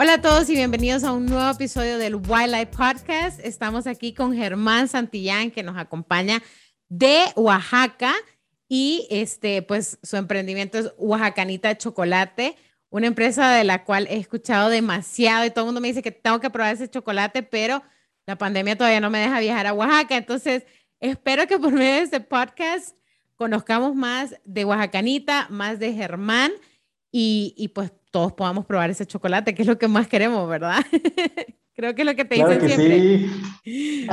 Hola a todos y bienvenidos a un nuevo episodio del Wildlife Podcast. Estamos aquí con Germán Santillán que nos acompaña de Oaxaca. Y este pues su emprendimiento es Oaxacanita Chocolate, una empresa de la cual he escuchado demasiado y todo el mundo me dice que tengo que probar ese chocolate, pero la pandemia todavía no me deja viajar a Oaxaca, entonces espero que por medio de este podcast conozcamos más de Oaxacanita, más de Germán y, y pues todos podamos probar ese chocolate, que es lo que más queremos, ¿verdad? Creo que es lo que te claro dicen que siempre. Sí.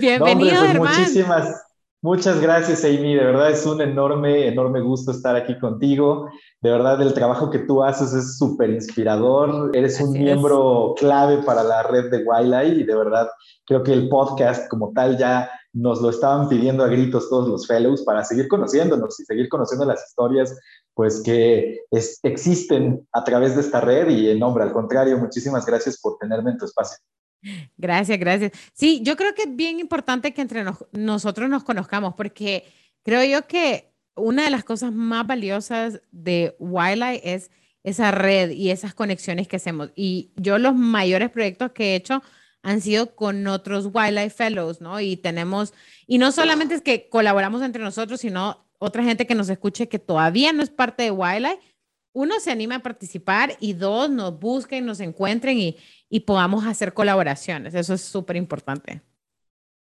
Bienvenido, no, hombre, pues Germán. Muchísimas, muchas gracias, Amy. De verdad es un enorme, enorme gusto estar aquí contigo. De verdad, el trabajo que tú haces es súper inspirador. Eres un es. miembro clave para la red de Wildlife y de verdad creo que el podcast como tal ya nos lo estaban pidiendo a gritos todos los fellows para seguir conociéndonos y seguir conociendo las historias pues que es- existen a través de esta red y en nombre, al contrario, muchísimas gracias por tenerme en tu espacio. Gracias, gracias. Sí, yo creo que es bien importante que entre nos- nosotros nos conozcamos porque creo yo que una de las cosas más valiosas de Wildlife es esa red y esas conexiones que hacemos. Y yo los mayores proyectos que he hecho han sido con otros Wildlife Fellows, ¿no? Y tenemos, y no solamente es que colaboramos entre nosotros, sino otra gente que nos escuche que todavía no es parte de Wildlife. Uno se anima a participar y dos, nos busquen, nos encuentren y, y podamos hacer colaboraciones. Eso es súper importante.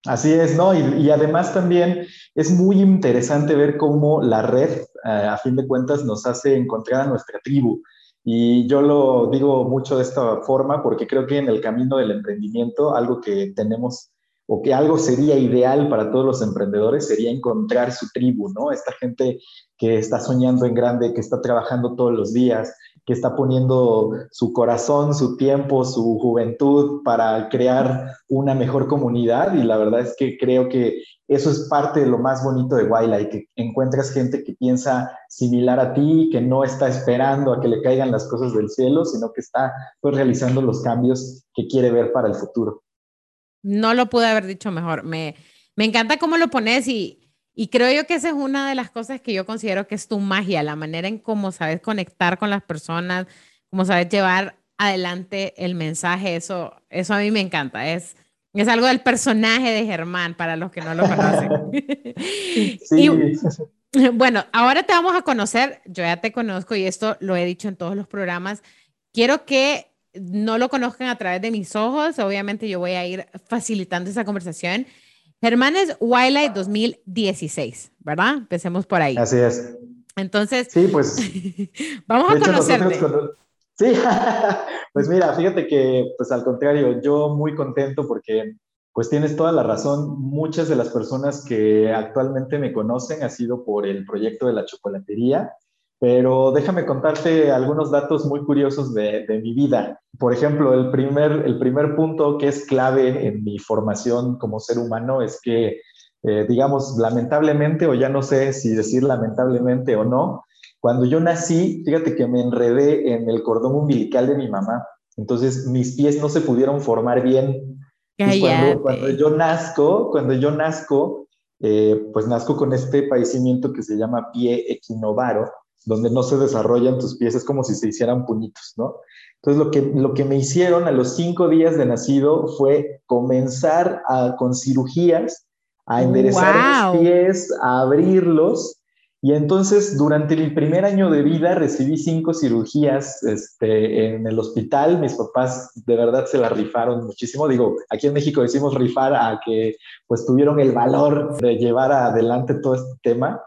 Así es, ¿no? Y, y además también es muy interesante ver cómo la red, eh, a fin de cuentas, nos hace encontrar a nuestra tribu. Y yo lo digo mucho de esta forma porque creo que en el camino del emprendimiento, algo que tenemos o que algo sería ideal para todos los emprendedores sería encontrar su tribu, ¿no? Esta gente que está soñando en grande, que está trabajando todos los días, que está poniendo su corazón, su tiempo, su juventud para crear una mejor comunidad y la verdad es que creo que eso es parte de lo más bonito de Wildlife, que encuentras gente que piensa similar a ti, que no está esperando a que le caigan las cosas del cielo, sino que está pues realizando los cambios que quiere ver para el futuro. No lo pude haber dicho mejor. Me, me encanta cómo lo pones y, y creo yo que esa es una de las cosas que yo considero que es tu magia, la manera en cómo sabes conectar con las personas, cómo sabes llevar adelante el mensaje. Eso, eso a mí me encanta. Es, es algo del personaje de Germán para los que no lo conocen. Sí, Y bueno, ahora te vamos a conocer. Yo ya te conozco y esto lo he dicho en todos los programas. Quiero que no lo conozcan a través de mis ojos. Obviamente yo voy a ir facilitando esa conversación. Germán es Wildlife 2016, ¿verdad? Empecemos por ahí. así es. Entonces, Sí, pues vamos a conocerte. Sí, pues mira, fíjate que, pues al contrario, yo muy contento porque, pues tienes toda la razón, muchas de las personas que actualmente me conocen ha sido por el proyecto de la chocolatería, pero déjame contarte algunos datos muy curiosos de, de mi vida. Por ejemplo, el primer, el primer punto que es clave en mi formación como ser humano es que, eh, digamos, lamentablemente, o ya no sé si decir lamentablemente o no, cuando yo nací, fíjate que me enredé en el cordón umbilical de mi mamá. Entonces mis pies no se pudieron formar bien. Cuando, cuando yo nazco, cuando yo nazco, eh, pues nazco con este padecimiento que se llama pie equinovaro, donde no se desarrollan tus pies, es como si se hicieran puñitos, ¿no? Entonces lo que, lo que me hicieron a los cinco días de nacido fue comenzar a, con cirugías a enderezar Wow. mis pies, a abrirlos y entonces, durante mi primer año de vida, recibí cinco cirugías este, en el hospital. Mis papás de verdad se la rifaron muchísimo. Digo, aquí en México decimos rifar a que pues tuvieron el valor de llevar adelante todo este tema.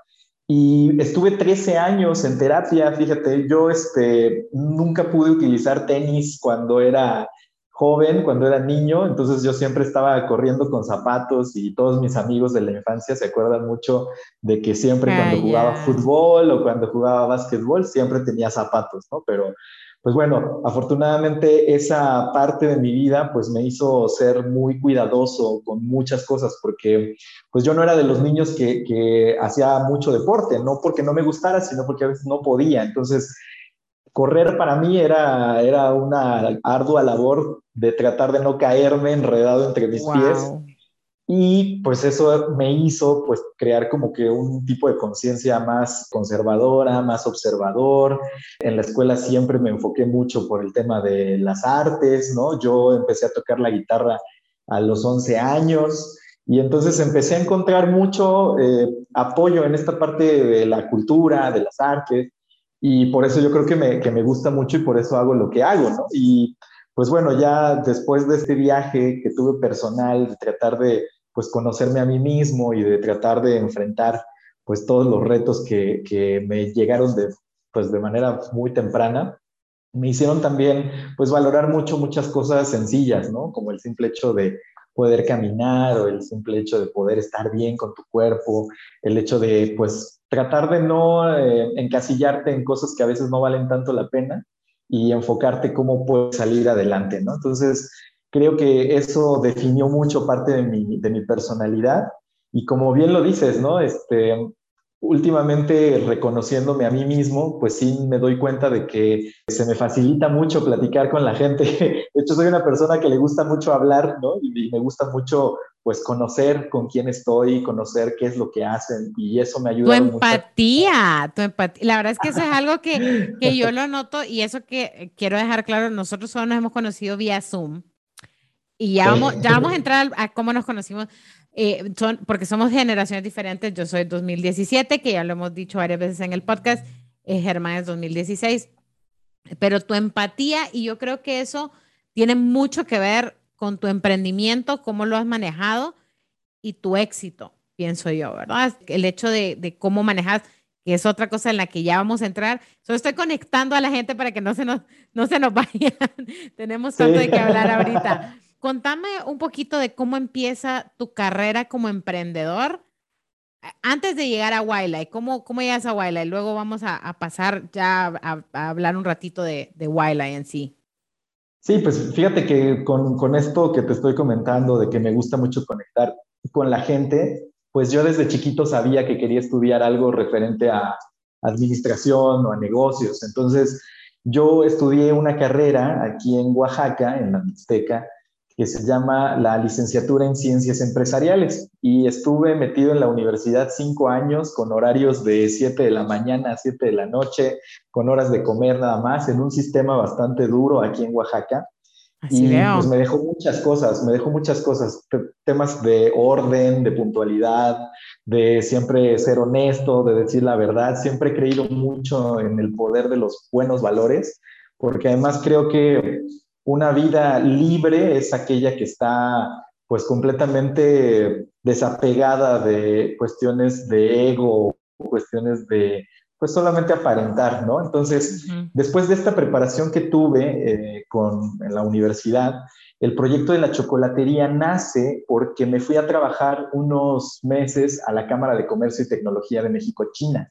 Y estuve 13 años en terapia, fíjate, yo este, nunca pude utilizar tenis cuando era joven, cuando era niño, entonces yo siempre estaba corriendo con zapatos y todos mis amigos de la infancia se acuerdan mucho de que siempre cuando Ah, jugaba ya. fútbol o cuando jugaba básquetbol siempre tenía zapatos, ¿no? Pero pues bueno, afortunadamente esa parte de mi vida pues me hizo ser muy cuidadoso con muchas cosas porque pues yo no era de los niños que, que hacía mucho deporte, no porque no me gustara, sino porque a veces no podía. Entonces, correr para mí era, era una ardua labor de tratar de no caerme enredado entre mis Wow. pies. Y pues eso me hizo pues crear como que un tipo de conciencia más conservadora, más observador. En la escuela siempre me enfoqué mucho por el tema de las artes, ¿no? Yo empecé a tocar la guitarra a los 11 años y entonces empecé a encontrar mucho eh, apoyo en esta parte de la cultura, de las artes y por eso yo creo que me, que me gusta mucho y por eso hago lo que hago, ¿no? Y pues bueno, ya después de este viaje que tuve personal, de tratar de pues conocerme a mí mismo y de tratar de enfrentar pues todos los retos que, que me llegaron de, pues de manera muy temprana, me hicieron también pues valorar mucho muchas cosas sencillas, ¿no? Como el simple hecho de poder caminar o el simple hecho de poder estar bien con tu cuerpo, el hecho de pues tratar de no eh, encasillarte en cosas que a veces no valen tanto la pena y enfocarte cómo puedes salir adelante, ¿no? Entonces, creo que eso definió mucho parte de mi, de mi personalidad y como bien lo dices, ¿no? Este, últimamente reconociéndome a mí mismo, pues sí me doy cuenta de que se me facilita mucho platicar con la gente. De hecho, soy una persona que le gusta mucho hablar, ¿no? Y me gusta mucho, pues, conocer con quién estoy, conocer qué es lo que hacen y eso me ayuda. Tu empatía, tu empatía. La verdad es que eso es algo que, que yo lo noto y eso que quiero dejar claro, nosotros solo nos hemos conocido vía Zoom. Y ya vamos, ya vamos a entrar a cómo nos conocimos, eh, son, porque somos generaciones diferentes. Yo soy 2017, que ya lo hemos dicho varias veces en el podcast, eh, Germán es 2016. Pero tu empatía, y yo creo que eso tiene mucho que ver con tu emprendimiento, cómo lo has manejado y tu éxito, pienso yo, ¿verdad? El hecho de, de cómo manejas que es otra cosa en la que ya vamos a entrar. Solo estoy conectando a la gente para que no se nos, no se nos vayan. Tenemos tanto de qué hablar ahorita. Contame un poquito de cómo empieza tu carrera como emprendedor antes de llegar a Wildlife. ¿Cómo, cómo llegas a Wildlife? Luego vamos a, pasar ya a, hablar un ratito de, de Wildlife en sí. Sí, pues fíjate que con, con esto que te estoy comentando, de que me gusta mucho conectar con la gente, pues yo desde chiquito sabía que quería estudiar algo referente a administración o a negocios. Entonces, yo estudié una carrera aquí en Oaxaca, en la Mixteca, que se llama la licenciatura en ciencias empresariales y estuve metido en la universidad cinco años con horarios de 7 de la mañana a 7 de la noche, con horas de comer nada más, en un sistema bastante duro aquí en Oaxaca. y pues me dejó muchas cosas, me dejó muchas cosas, temas de orden, de puntualidad, de siempre ser honesto, de decir la verdad. Siempre he creído mucho en el poder de los buenos valores, porque además creo que una vida libre es aquella que está pues completamente desapegada de cuestiones de ego, cuestiones de pues solamente aparentar, ¿no? Entonces, después de esta preparación que tuve eh, con, en la universidad, el proyecto de la chocolatería nace porque me fui a trabajar unos meses a la Cámara de Comercio y Tecnología de México-China.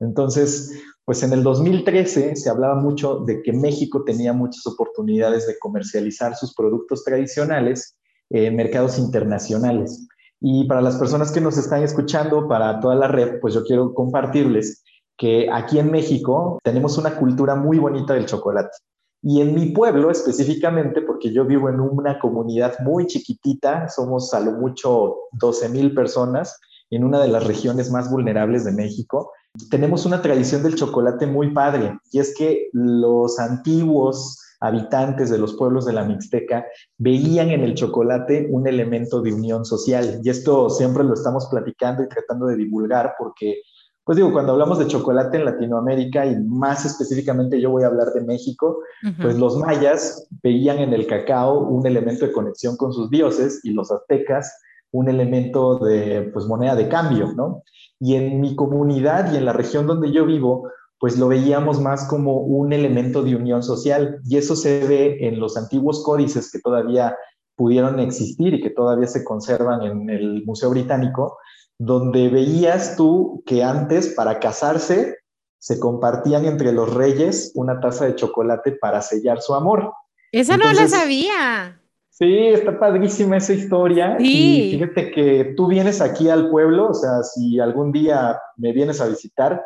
Entonces, pues en el 2013 se hablaba mucho de que México tenía muchas oportunidades de comercializar sus productos tradicionales en mercados internacionales. Y para las personas que nos están escuchando, para toda la red, pues yo quiero compartirles que aquí en México tenemos una cultura muy bonita del chocolate. Y en mi pueblo específicamente, porque yo vivo en una comunidad muy chiquitita, somos a lo mucho 12 mil personas, en una de las regiones más vulnerables de México, tenemos una tradición del chocolate muy padre, y es que los antiguos habitantes de los pueblos de la Mixteca veían en el chocolate un elemento de unión social. Y esto siempre lo estamos platicando y tratando de divulgar porque, pues digo, cuando hablamos de chocolate en Latinoamérica y más específicamente yo voy a hablar de México, pues los mayas veían en el cacao un elemento de conexión con sus dioses y los aztecas un elemento de pues moneda de cambio, ¿no? Y en mi comunidad y en la región donde yo vivo, pues lo veíamos más como un elemento de unión social. Y eso se ve en los antiguos códices que todavía pudieron existir y que todavía se conservan en el Museo Británico, donde veías tú que antes para casarse se compartían entre los reyes una taza de chocolate para sellar su amor. Eso no lo sabía. Sí, está padrísima esa historia. Y fíjate que tú vienes aquí al pueblo, o sea, si algún día me vienes a visitar,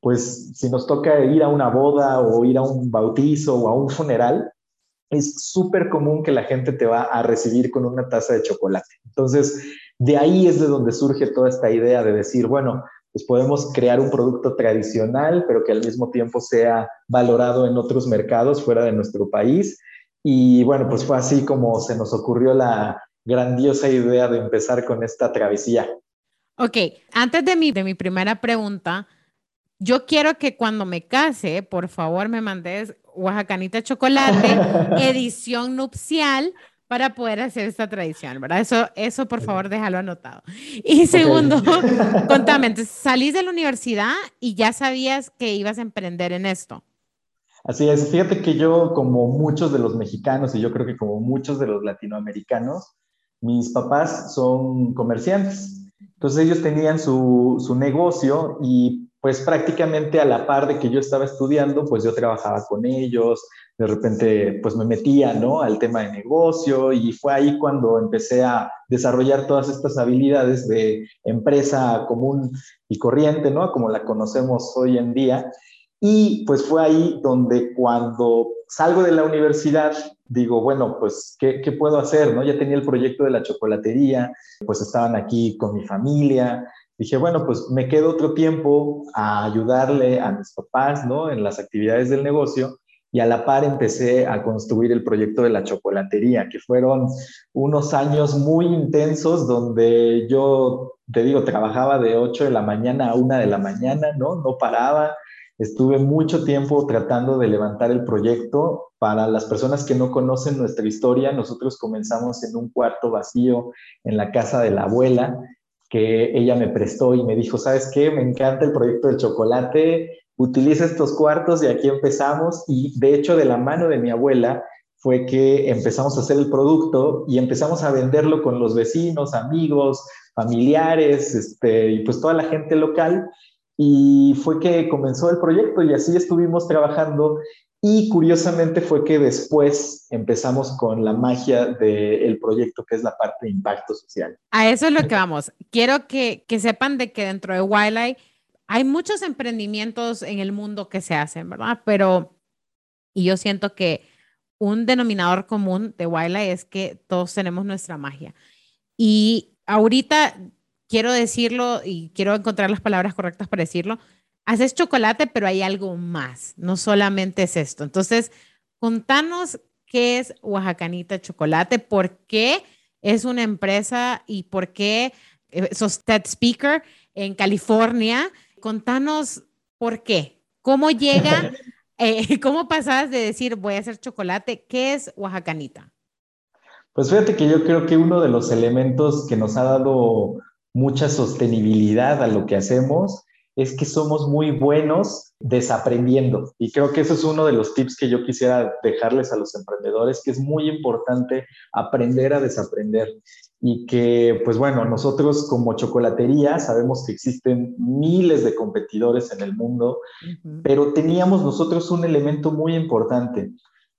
pues si nos toca ir a una boda o ir a un bautizo o a un funeral, es súper común que la gente te va a recibir con una taza de chocolate. Entonces, de ahí es de donde surge toda esta idea de decir, bueno, pues podemos crear un producto tradicional, pero que al mismo tiempo sea valorado en otros mercados fuera de nuestro país. Y bueno, pues fue así como se nos ocurrió la grandiosa idea de empezar con esta travesía. Ok, antes de mi, de mi primera pregunta, yo quiero que cuando me case, por favor, me mandes Oaxacanita Chocolate, edición nupcial, para poder hacer esta tradición, ¿verdad? Eso, eso por favor, déjalo anotado. Y segundo, contame, salís de la universidad y ya sabías que ibas a emprender en esto. Así es, fíjate que yo, como muchos de los mexicanos y yo creo que como muchos de los latinoamericanos, mis papás son comerciantes. Entonces ellos tenían su, su negocio y pues prácticamente a la par de que yo estaba estudiando, pues yo trabajaba con ellos, de repente pues me metía, ¿no? Al tema de negocio y fue ahí cuando empecé a desarrollar todas estas habilidades de empresa común y corriente, ¿no? Como la conocemos hoy en día. Y pues fue ahí donde cuando salgo de la universidad, digo, bueno, pues, ¿qué, ¿qué, puedo hacer? ¿no? Ya tenía el proyecto de la chocolatería, pues estaban aquí con mi familia, dije, bueno, pues me quedo otro tiempo a ayudarle a mis papás, ¿no? En las actividades del negocio y a la par empecé a construir el proyecto de la chocolatería, que fueron unos años muy intensos donde yo, te digo, trabajaba de 8 de la mañana a 1 de la mañana, ¿no? No paraba. Estuve mucho tiempo tratando de levantar el proyecto. Para las personas que no conocen nuestra historia, nosotros comenzamos en un cuarto vacío en la casa de la abuela que ella me prestó y me dijo, ¿sabes qué? Me encanta el proyecto del chocolate, utiliza estos cuartos y aquí empezamos. Y de hecho, de la mano de mi abuela fue que empezamos a hacer el producto y empezamos a venderlo con los vecinos, amigos, familiares, este, y pues toda la gente local. Y fue que comenzó el proyecto y así estuvimos trabajando y curiosamente fue que después empezamos con la magia del proyecto, que es la parte de impacto social. A eso es lo que vamos. Quiero que, que sepan de que dentro de Wildlife hay muchos emprendimientos en el mundo que se hacen, ¿verdad? Pero, y yo siento que un denominador común de Wildlife es que todos tenemos nuestra magia. Y ahorita quiero decirlo y quiero encontrar las palabras correctas para decirlo haces chocolate, pero hay algo más, no solamente es esto. Entonces, contanos qué es Oaxacanita Chocolate, por qué es una empresa y por qué eh, sos TED Speaker en California. Contanos por qué, cómo llega, eh, cómo pasas de decir voy a hacer chocolate, ¿qué es Oaxacanita? Pues fíjate que yo creo que uno de los elementos que nos ha dado mucha sostenibilidad a lo que hacemos es que somos muy buenos desaprendiendo. Y creo que eso es uno de los tips que yo quisiera dejarles a los emprendedores, que es muy importante aprender a desaprender. Y que, pues bueno, nosotros como chocolatería sabemos que existen miles de competidores en el mundo, pero teníamos nosotros un elemento muy importante.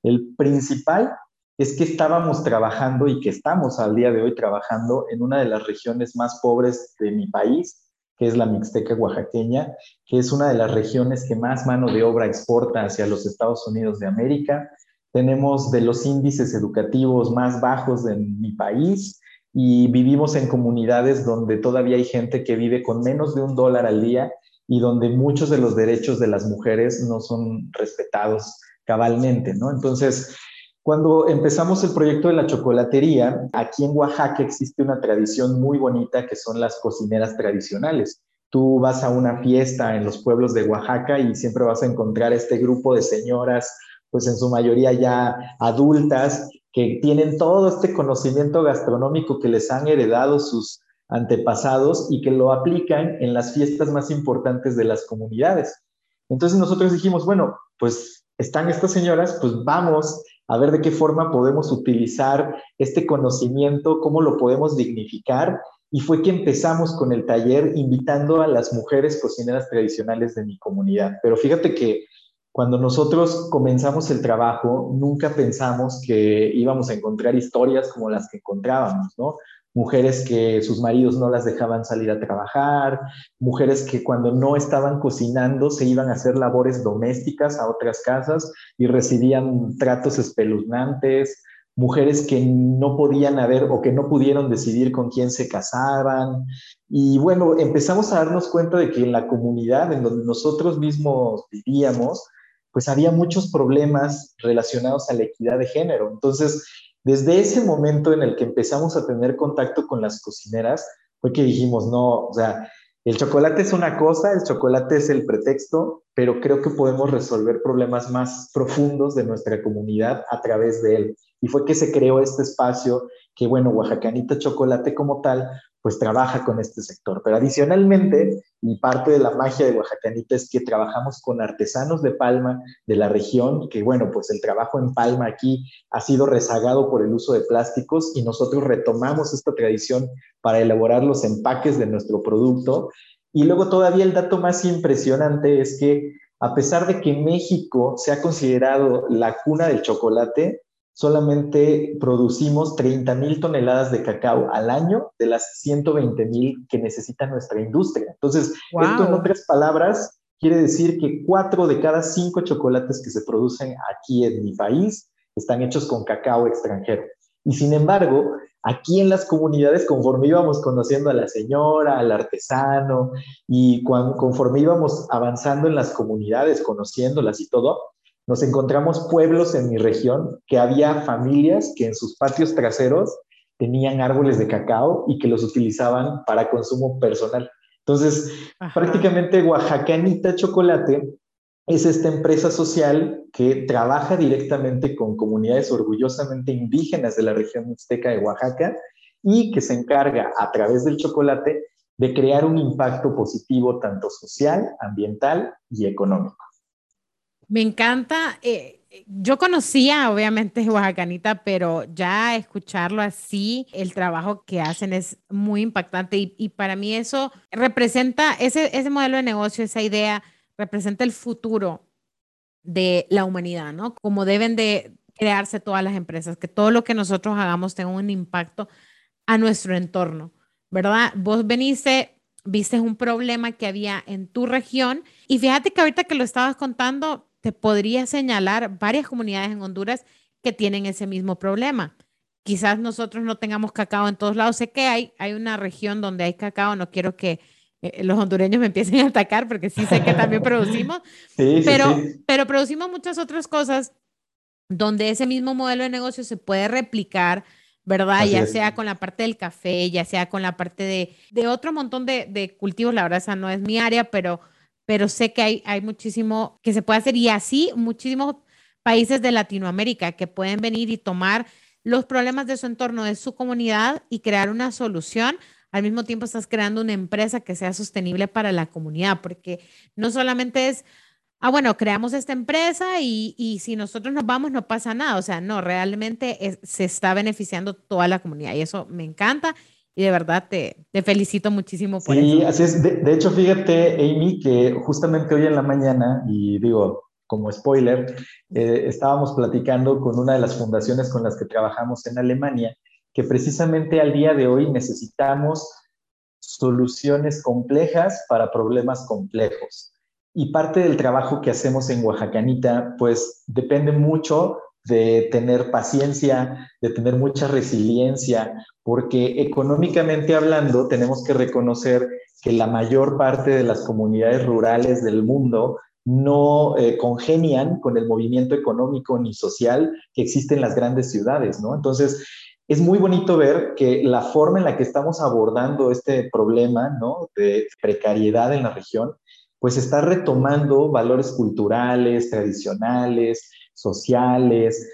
El principal es que estábamos trabajando y que estamos al día de hoy trabajando en una de las regiones más pobres de mi país, que es la Mixteca oaxaqueña, que es una de las regiones que más mano de obra exporta hacia los Estados Unidos de América. Tenemos de los índices educativos más bajos de mi país y vivimos en comunidades donde todavía hay gente que vive con menos de un dólar al día y donde muchos de los derechos de las mujeres no son respetados cabalmente, ¿no? Entonces, cuando empezamos el proyecto de la chocolatería, aquí en Oaxaca existe una tradición muy bonita que son las cocineras tradicionales. Tú vas a una fiesta en los pueblos de Oaxaca y siempre vas a encontrar este grupo de señoras, pues en su mayoría ya adultas, que tienen todo este conocimiento gastronómico que les han heredado sus antepasados y que lo aplican en las fiestas más importantes de las comunidades. Entonces nosotros dijimos, bueno, pues están estas señoras, pues vamos a ver de qué forma podemos utilizar este conocimiento, cómo lo podemos dignificar. Y fue que empezamos con el taller invitando a las mujeres cocineras tradicionales de mi comunidad. Pero fíjate que cuando nosotros comenzamos el trabajo, nunca pensamos que íbamos a encontrar historias como las que encontrábamos, ¿no? Mujeres que sus maridos no las dejaban salir a trabajar, mujeres que cuando no estaban cocinando se iban a hacer labores domésticas a otras casas y recibían tratos espeluznantes, mujeres que no podían haber o que no pudieron decidir con quién se casaban. Y bueno, empezamos a darnos cuenta de que en la comunidad en donde nosotros mismos vivíamos, pues había muchos problemas relacionados a la equidad de género. Entonces, desde ese momento en el que empezamos a tener contacto con las cocineras, fue que dijimos, no, o sea, el chocolate es una cosa, el chocolate es el pretexto, pero creo que podemos resolver problemas más profundos de nuestra comunidad a través de él. Y fue que se creó este espacio que, bueno, Oaxacanita Chocolate como tal, pues trabaja con este sector. Pero adicionalmente, y parte de la magia de Oaxacanita es que trabajamos con artesanos de palma de la región, que bueno, pues el trabajo en palma aquí ha sido rezagado por el uso de plásticos y nosotros retomamos esta tradición para elaborar los empaques de nuestro producto. Y luego todavía el dato más impresionante es que a pesar de que México se ha considerado la cuna del chocolate, solamente producimos 30 mil toneladas de cacao al año de las 120 mil que necesita nuestra industria. Entonces, esto en otras palabras quiere decir que cuatro de cada cinco chocolates que se producen aquí en mi país están hechos con cacao extranjero. Y sin embargo, aquí en las comunidades, conforme íbamos conociendo a la señora, al artesano, y conforme íbamos avanzando en las comunidades, conociéndolas y todo, nos encontramos pueblos en mi región que había familias que en sus patios traseros tenían árboles de cacao y que los utilizaban para consumo personal. Entonces, prácticamente Oaxacanita Chocolate es esta empresa social que trabaja directamente con comunidades orgullosamente indígenas de la región mixteca de Oaxaca y que se encarga a través del chocolate de crear un impacto positivo tanto social, ambiental y económico. Me encanta. Eh, yo conocía, obviamente, Oaxacanita, pero ya escucharlo así, el trabajo que hacen es muy impactante y, para mí eso representa, ese, ese modelo de negocio, esa idea, representa el futuro de la humanidad, ¿no? Como deben de crearse todas las empresas, que todo lo que nosotros hagamos tenga un impacto a nuestro entorno, ¿verdad? Vos veniste, viste un problema que había en tu región y fíjate que ahorita que lo estabas contando, te podría señalar varias comunidades en Honduras que tienen ese mismo problema. Quizás nosotros no tengamos cacao en todos lados. Sé que hay, hay una región donde hay cacao, no quiero que eh, los hondureños me empiecen a atacar porque sí sé que también producimos, pero, pero producimos muchas otras cosas donde ese mismo modelo de negocio se puede replicar, ¿verdad? ya sea con la parte del café, ya sea con la parte de, de otro montón de, de cultivos, la verdad esa no es mi área, pero pero sé que hay, hay muchísimo que se puede hacer y así muchísimos países de Latinoamérica que pueden venir y tomar los problemas de su entorno, de su comunidad y crear una solución. Al mismo tiempo estás creando una empresa que sea sostenible para la comunidad, porque no solamente es, ah, bueno, creamos esta empresa y, y si nosotros nos vamos no pasa nada. O sea, no, realmente se está beneficiando toda la comunidad y eso me encanta y de verdad te, te felicito muchísimo por eso. Sí, así es. De, hecho, fíjate, Amy, que justamente hoy en la mañana, y digo, como spoiler, eh, estábamos platicando con una de las fundaciones con las que trabajamos en Alemania, que precisamente al día de hoy necesitamos soluciones complejas para problemas complejos. Y parte del trabajo que hacemos en Oaxacanita, pues depende mucho de tener paciencia, de tener mucha resiliencia, porque económicamente hablando tenemos que reconocer que la mayor parte de las comunidades rurales del mundo no eh, congenian con el movimiento económico ni social que existe en las grandes ciudades, ¿no? Entonces, es muy bonito ver que la forma en la que estamos abordando este problema, ¿no? De precariedad en la región, pues está retomando valores culturales, tradicionales, sociales,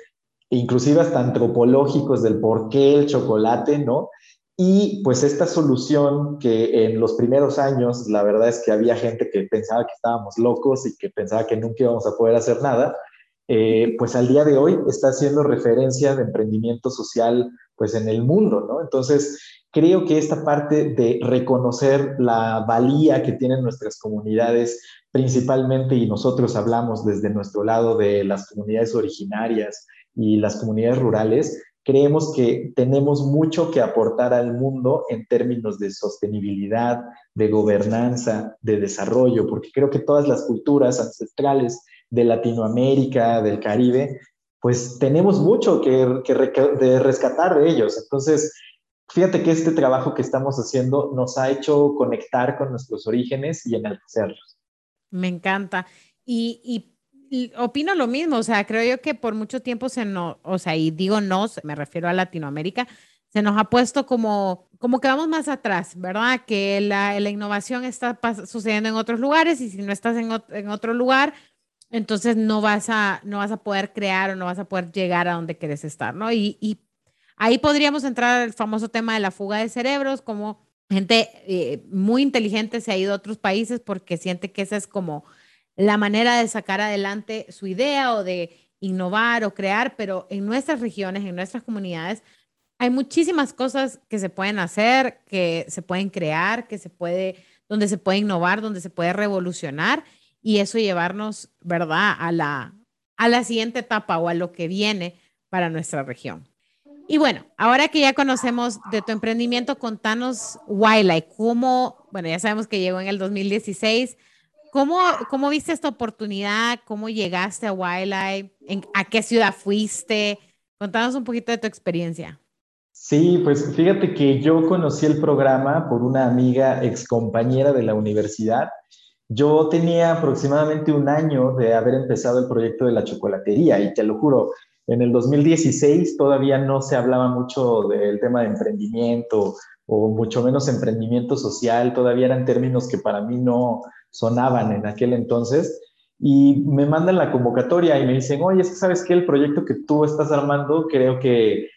inclusive hasta antropológicos del por qué el chocolate, ¿no? Y pues esta solución que en los primeros años, la verdad es que había gente que pensaba que estábamos locos y que pensaba que nunca íbamos a poder hacer nada, eh, pues al día de hoy está haciendo referencia de emprendimiento social pues en el mundo, ¿no? Entonces, creo que esta parte de reconocer la valía que tienen nuestras comunidades, principalmente, y nosotros hablamos desde nuestro lado de las comunidades originarias y las comunidades rurales, creemos que tenemos mucho que aportar al mundo en términos de sostenibilidad, de gobernanza, de desarrollo, porque creo que todas las culturas ancestrales de Latinoamérica, del Caribe, pues tenemos mucho que, rescatar de ellos. Entonces, fíjate que este trabajo que estamos haciendo nos ha hecho conectar con nuestros orígenes y enaltecerlos. Me encanta. Y, opino lo mismo, o sea, creo yo que por mucho tiempo se nos, o sea, y digo no, me refiero a Latinoamérica, se nos ha puesto como, como que vamos más atrás, ¿verdad? Que la, la innovación está sucediendo en otros lugares y si no estás en, en, otro lugar, entonces no vas, a, no vas a poder crear o no vas a poder llegar a donde quieres estar, ¿no? Y, y ahí podríamos entrar al famoso tema de la fuga de cerebros, como gente eh, muy inteligente se ha ido a otros países porque siente que esa es como la manera de sacar adelante su idea o de innovar o crear, pero en nuestras regiones, en nuestras comunidades, hay muchísimas cosas que se pueden hacer, que se pueden crear, que se puede, donde se puede innovar, donde se puede revolucionar y eso llevarnos, ¿verdad?, a la, a la siguiente etapa o a lo que viene para nuestra región. Y bueno, ahora que ya conocemos de tu emprendimiento, contanos Wildlife, cómo, bueno, ya sabemos que llegó en el 2016, ¿cómo, cómo viste esta oportunidad? ¿Cómo llegaste a Wildlife? ¿A qué ciudad fuiste? Contanos un poquito de tu experiencia. Sí, pues fíjate que yo conocí el programa por una amiga ex compañera de la universidad. Yo tenía aproximadamente un año de haber empezado el proyecto de la chocolatería y te lo juro, en el 2016 todavía no se hablaba mucho del tema de emprendimiento o mucho menos emprendimiento social, todavía eran términos que para mí no sonaban en aquel entonces. Y me mandan la convocatoria y me dicen, oye, ¿sabes qué? El proyecto que tú estás armando creo que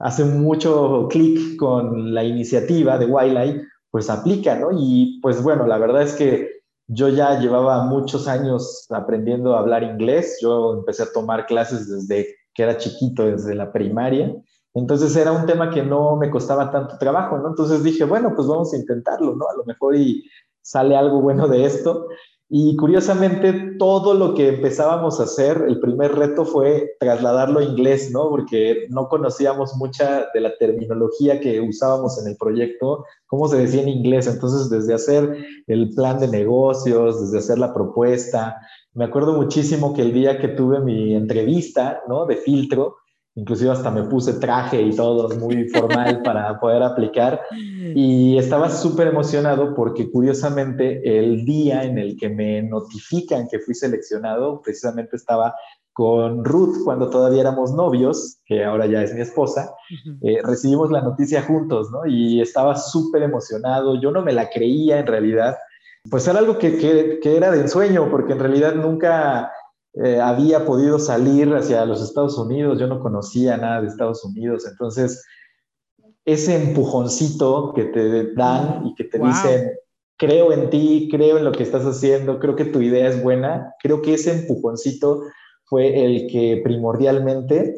hace mucho clic con la iniciativa de Wildlife, pues aplica, ¿no? Y pues bueno, la verdad es que yo ya llevaba muchos años aprendiendo a hablar inglés. Yo empecé a tomar clases desde que era chiquito desde la primaria. Entonces era un tema que no me costaba tanto trabajo, ¿no? Entonces dije, bueno, pues vamos a intentarlo, ¿no? A lo mejor y sale algo bueno de esto. Y curiosamente, todo lo que empezábamos a hacer, el primer reto fue trasladarlo a inglés, ¿no? Porque no conocíamos mucha de la terminología que usábamos en el proyecto, cómo se decía en inglés. Entonces, desde hacer el plan de negocios, desde hacer la propuesta, me acuerdo muchísimo que el día que tuve mi entrevista, ¿no? De filtro, inclusive hasta me puse traje y todo muy formal para poder aplicar. Y estaba súper emocionado porque curiosamente el día en el que me notifican que fui seleccionado, precisamente estaba con Ruth cuando todavía éramos novios, que ahora ya es mi esposa, eh, recibimos la noticia juntos, ¿no? Y estaba súper emocionado, yo no me la creía en realidad pues era algo que, era de ensueño, porque en realidad nunca eh, había podido salir hacia los Estados Unidos, yo no conocía nada de Estados Unidos, entonces ese empujoncito que te dan y que te dicen, creo en ti, creo en lo que estás haciendo, creo que tu idea es buena, creo que ese empujoncito fue el que primordialmente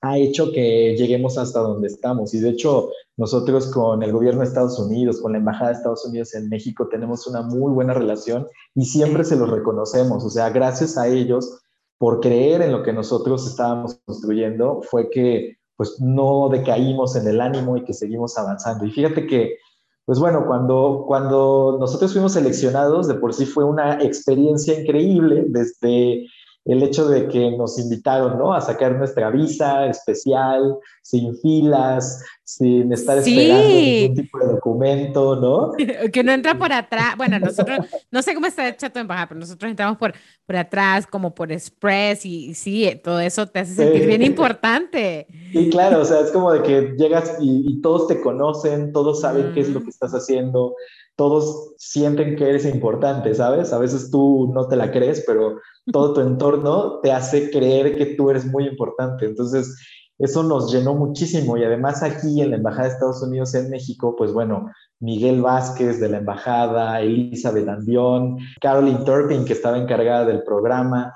ha hecho que lleguemos hasta donde estamos. Y de hecho, nosotros con el gobierno de Estados Unidos, con la Embajada de Estados Unidos en México, tenemos una muy buena relación y siempre se los reconocemos. O sea, gracias a ellos por creer en lo que nosotros estábamos construyendo, fue que pues no decaímos en el ánimo y que seguimos avanzando. Y fíjate que, pues bueno, cuando, cuando nosotros fuimos seleccionados, de por sí fue una experiencia increíble desde el hecho de que nos invitaron, ¿no? A sacar nuestra visa especial, sin filas, sin estar esperando ningún tipo de documento, ¿no? que no entra por atrás. Bueno, nosotros, no sé cómo está hecha tu embajada, pero nosotros entramos por, por atrás, como por express, y, sí, todo eso te hace sentir bien importante. Sí, claro, o sea, es como de que llegas y, todos te conocen, todos saben qué es lo que estás haciendo, todos sienten que eres importante, ¿sabes? A veces tú no te la crees, pero todo tu entorno te hace creer que tú eres muy importante. Entonces, eso nos llenó muchísimo y además aquí en la Embajada de Estados Unidos en México, pues bueno, Miguel Vázquez de la Embajada, Elizabeth Andión, Caroline Turpin que estaba encargada del programa,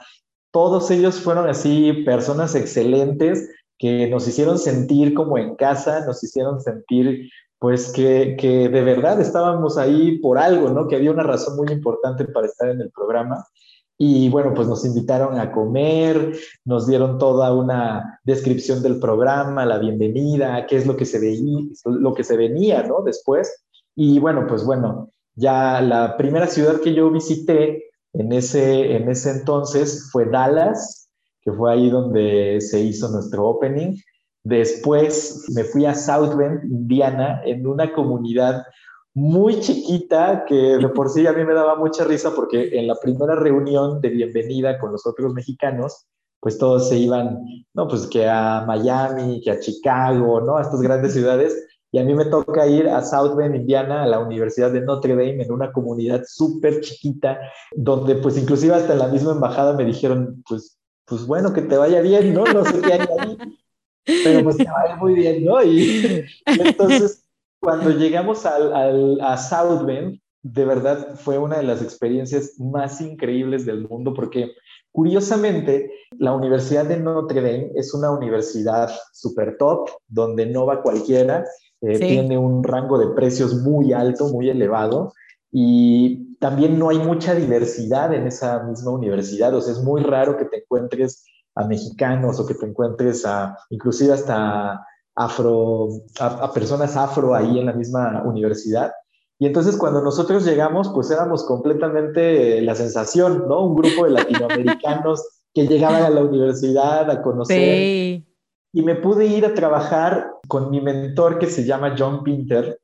todos ellos fueron así personas excelentes que nos hicieron sentir como en casa, nos hicieron sentir pues que, que de verdad estábamos ahí por algo, ¿no? Que había una razón muy importante para estar en el programa. Y bueno, pues nos invitaron a comer, nos dieron toda una descripción del programa, la bienvenida, qué es lo que se veía, lo que se venía, ¿no? Después. Y bueno, pues bueno, ya la primera ciudad que yo visité en ese, en ese entonces fue Dallas. que fue ahí donde se hizo nuestro opening. Después me fui a South Bend, Indiana, en una comunidad muy chiquita que de por sí a mí me daba mucha risa porque en la primera reunión de bienvenida con los otros mexicanos, pues todos se iban, no, pues que a Miami, que a Chicago, ¿no? A estas grandes ciudades. Y a mí me toca ir a South Bend, Indiana, a la Universidad de Notre Dame, en una comunidad súper chiquita, donde pues inclusive hasta en la misma embajada me dijeron, pues, pues bueno, que te vaya bien, ¿no? No sé qué hay pero pues te vaya muy bien, ¿no? Y, entonces, cuando llegamos al, al, a South Bend, de verdad fue una de las experiencias más increíbles del mundo porque Curiosamente, la Universidad de Notre Dame es una universidad super top, donde no va cualquiera, eh, tiene un rango de precios muy alto, muy elevado, y también no hay mucha diversidad en esa misma universidad, o sea, es muy raro que te encuentres a mexicanos o que te encuentres a, inclusive hasta afro, a personas afro ahí en la misma universidad. Y entonces cuando nosotros llegamos, pues éramos completamente la sensación, ¿no? Un grupo de latinoamericanos que llegaban a la universidad a conocer. Sí. Y me pude ir a trabajar con mi mentor que se llama John Pinter.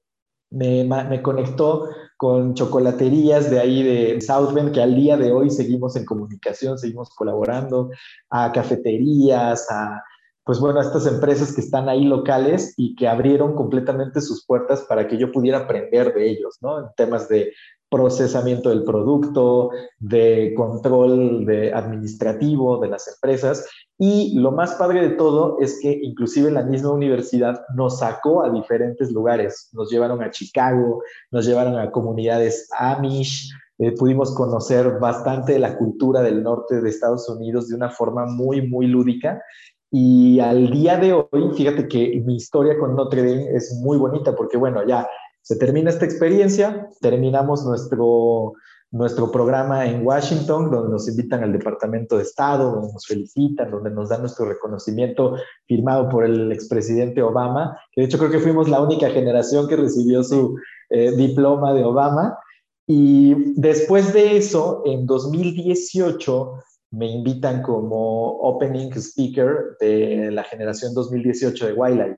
Me, me conectó con chocolaterías de ahí de South Bend, que al día de hoy seguimos en comunicación, seguimos colaborando, a cafeterías, a pues bueno, a estas empresas que están ahí locales y que abrieron completamente sus puertas para que yo pudiera aprender de ellos, ¿no? En temas de procesamiento del producto, de control de administrativo de las empresas. Y lo más padre de todo es que inclusive la misma universidad nos sacó a diferentes lugares. Nos llevaron a Chicago, nos llevaron a comunidades Amish, eh, pudimos conocer bastante de la cultura del norte de Estados Unidos de una forma muy, muy lúdica y al día de hoy, fíjate que mi historia con Notre Dame es muy bonita porque, bueno, ya se termina esta experiencia, terminamos nuestro, nuestro programa en Washington, donde nos invitan al Departamento de Estado, donde nos felicitan, donde nos dan nuestro reconocimiento firmado por el expresidente Obama, de hecho creo que fuimos la única generación que recibió su eh, diploma de Obama. Y después de eso, en 2018, me invitan como opening speaker de la generación 2018 de Wildlife.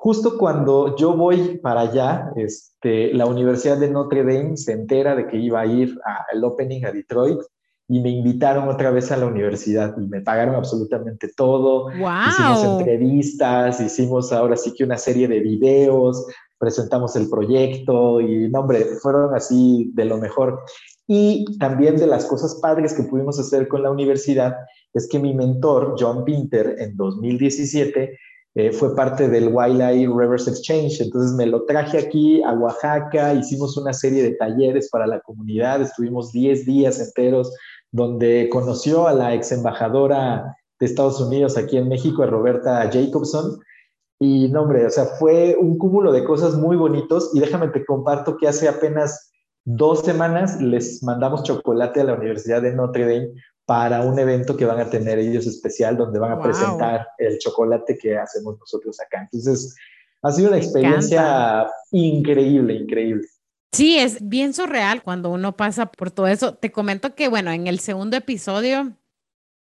Justo cuando yo voy para allá, este, la Universidad de Notre Dame se entera de que iba a ir al opening a Detroit y me invitaron otra vez a la universidad y me pagaron absolutamente todo. Wow. Hicimos entrevistas, hicimos ahora sí que una serie de videos, presentamos el proyecto y, no, hombre, fueron así de lo mejor. Y también de las cosas padres que pudimos hacer con la universidad es que mi mentor, John Pinter, en 2017, eh, fue parte del Wildlife Reverse Exchange. Entonces me lo traje aquí a Oaxaca, hicimos una serie de talleres para la comunidad, estuvimos 10 días enteros donde conoció a la ex embajadora de Estados Unidos aquí en México, a Roberta Jacobson. Y no, hombre, o sea, fue un cúmulo de cosas muy bonitos. Y déjame te comparto que hace apenas dos semanas les mandamos chocolate a la Universidad de Notre Dame para un evento que van a tener ellos especial, donde van a presentar el chocolate que hacemos nosotros acá. Entonces, ha sido una experiencia increíble, increíble. Sí, es bien surreal cuando uno pasa por todo eso. Te comento que, bueno, en el segundo episodio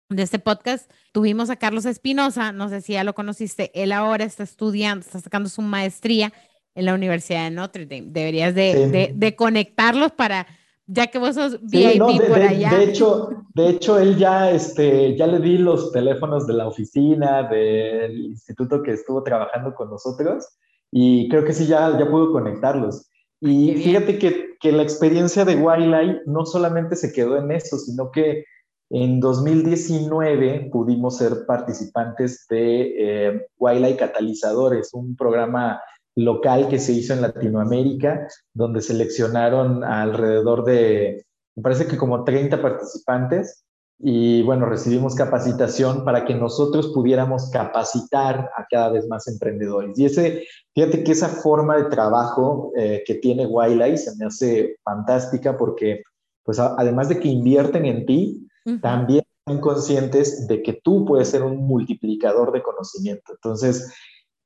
de este podcast tuvimos a Carlos Espinosa, no sé si ya lo conociste, él ahora está estudiando, está sacando su maestría en la Universidad de Notre Dame. Deberías de, de, conectarlos para, ya que vos sos VIP por allá. De, hecho, de hecho, él ya, este, ya le di los teléfonos de la oficina, del instituto que estuvo trabajando con nosotros, y creo que sí, ya, ya pudo conectarlos. Y fíjate que, que, la experiencia de Wildlife no solamente se quedó en eso, sino que en 2019 pudimos ser participantes de eh, Wildlife Catalizadores, un programa local que se hizo en Latinoamérica, donde seleccionaron alrededor de, me parece que como 30 participantes, y bueno, recibimos capacitación para que nosotros pudiéramos capacitar a cada vez más emprendedores. Y ese, fíjate que esa forma de trabajo eh, que tiene Wildlife se me hace fantástica porque, pues además de que invierten en ti, también son conscientes de que tú puedes ser un multiplicador de conocimiento. Entonces,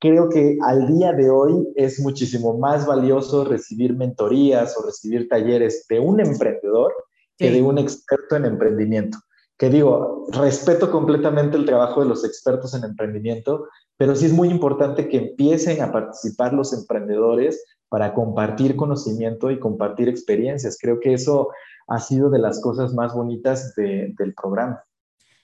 creo que al día de hoy es muchísimo más valioso recibir mentorías o recibir talleres de un emprendedor que de un experto en emprendimiento. que digo, respeto completamente el trabajo de los expertos en emprendimiento, pero sí es muy importante que empiecen a participar los emprendedores para compartir conocimiento y compartir experiencias. Creo que eso ha sido de las cosas más bonitas del programa.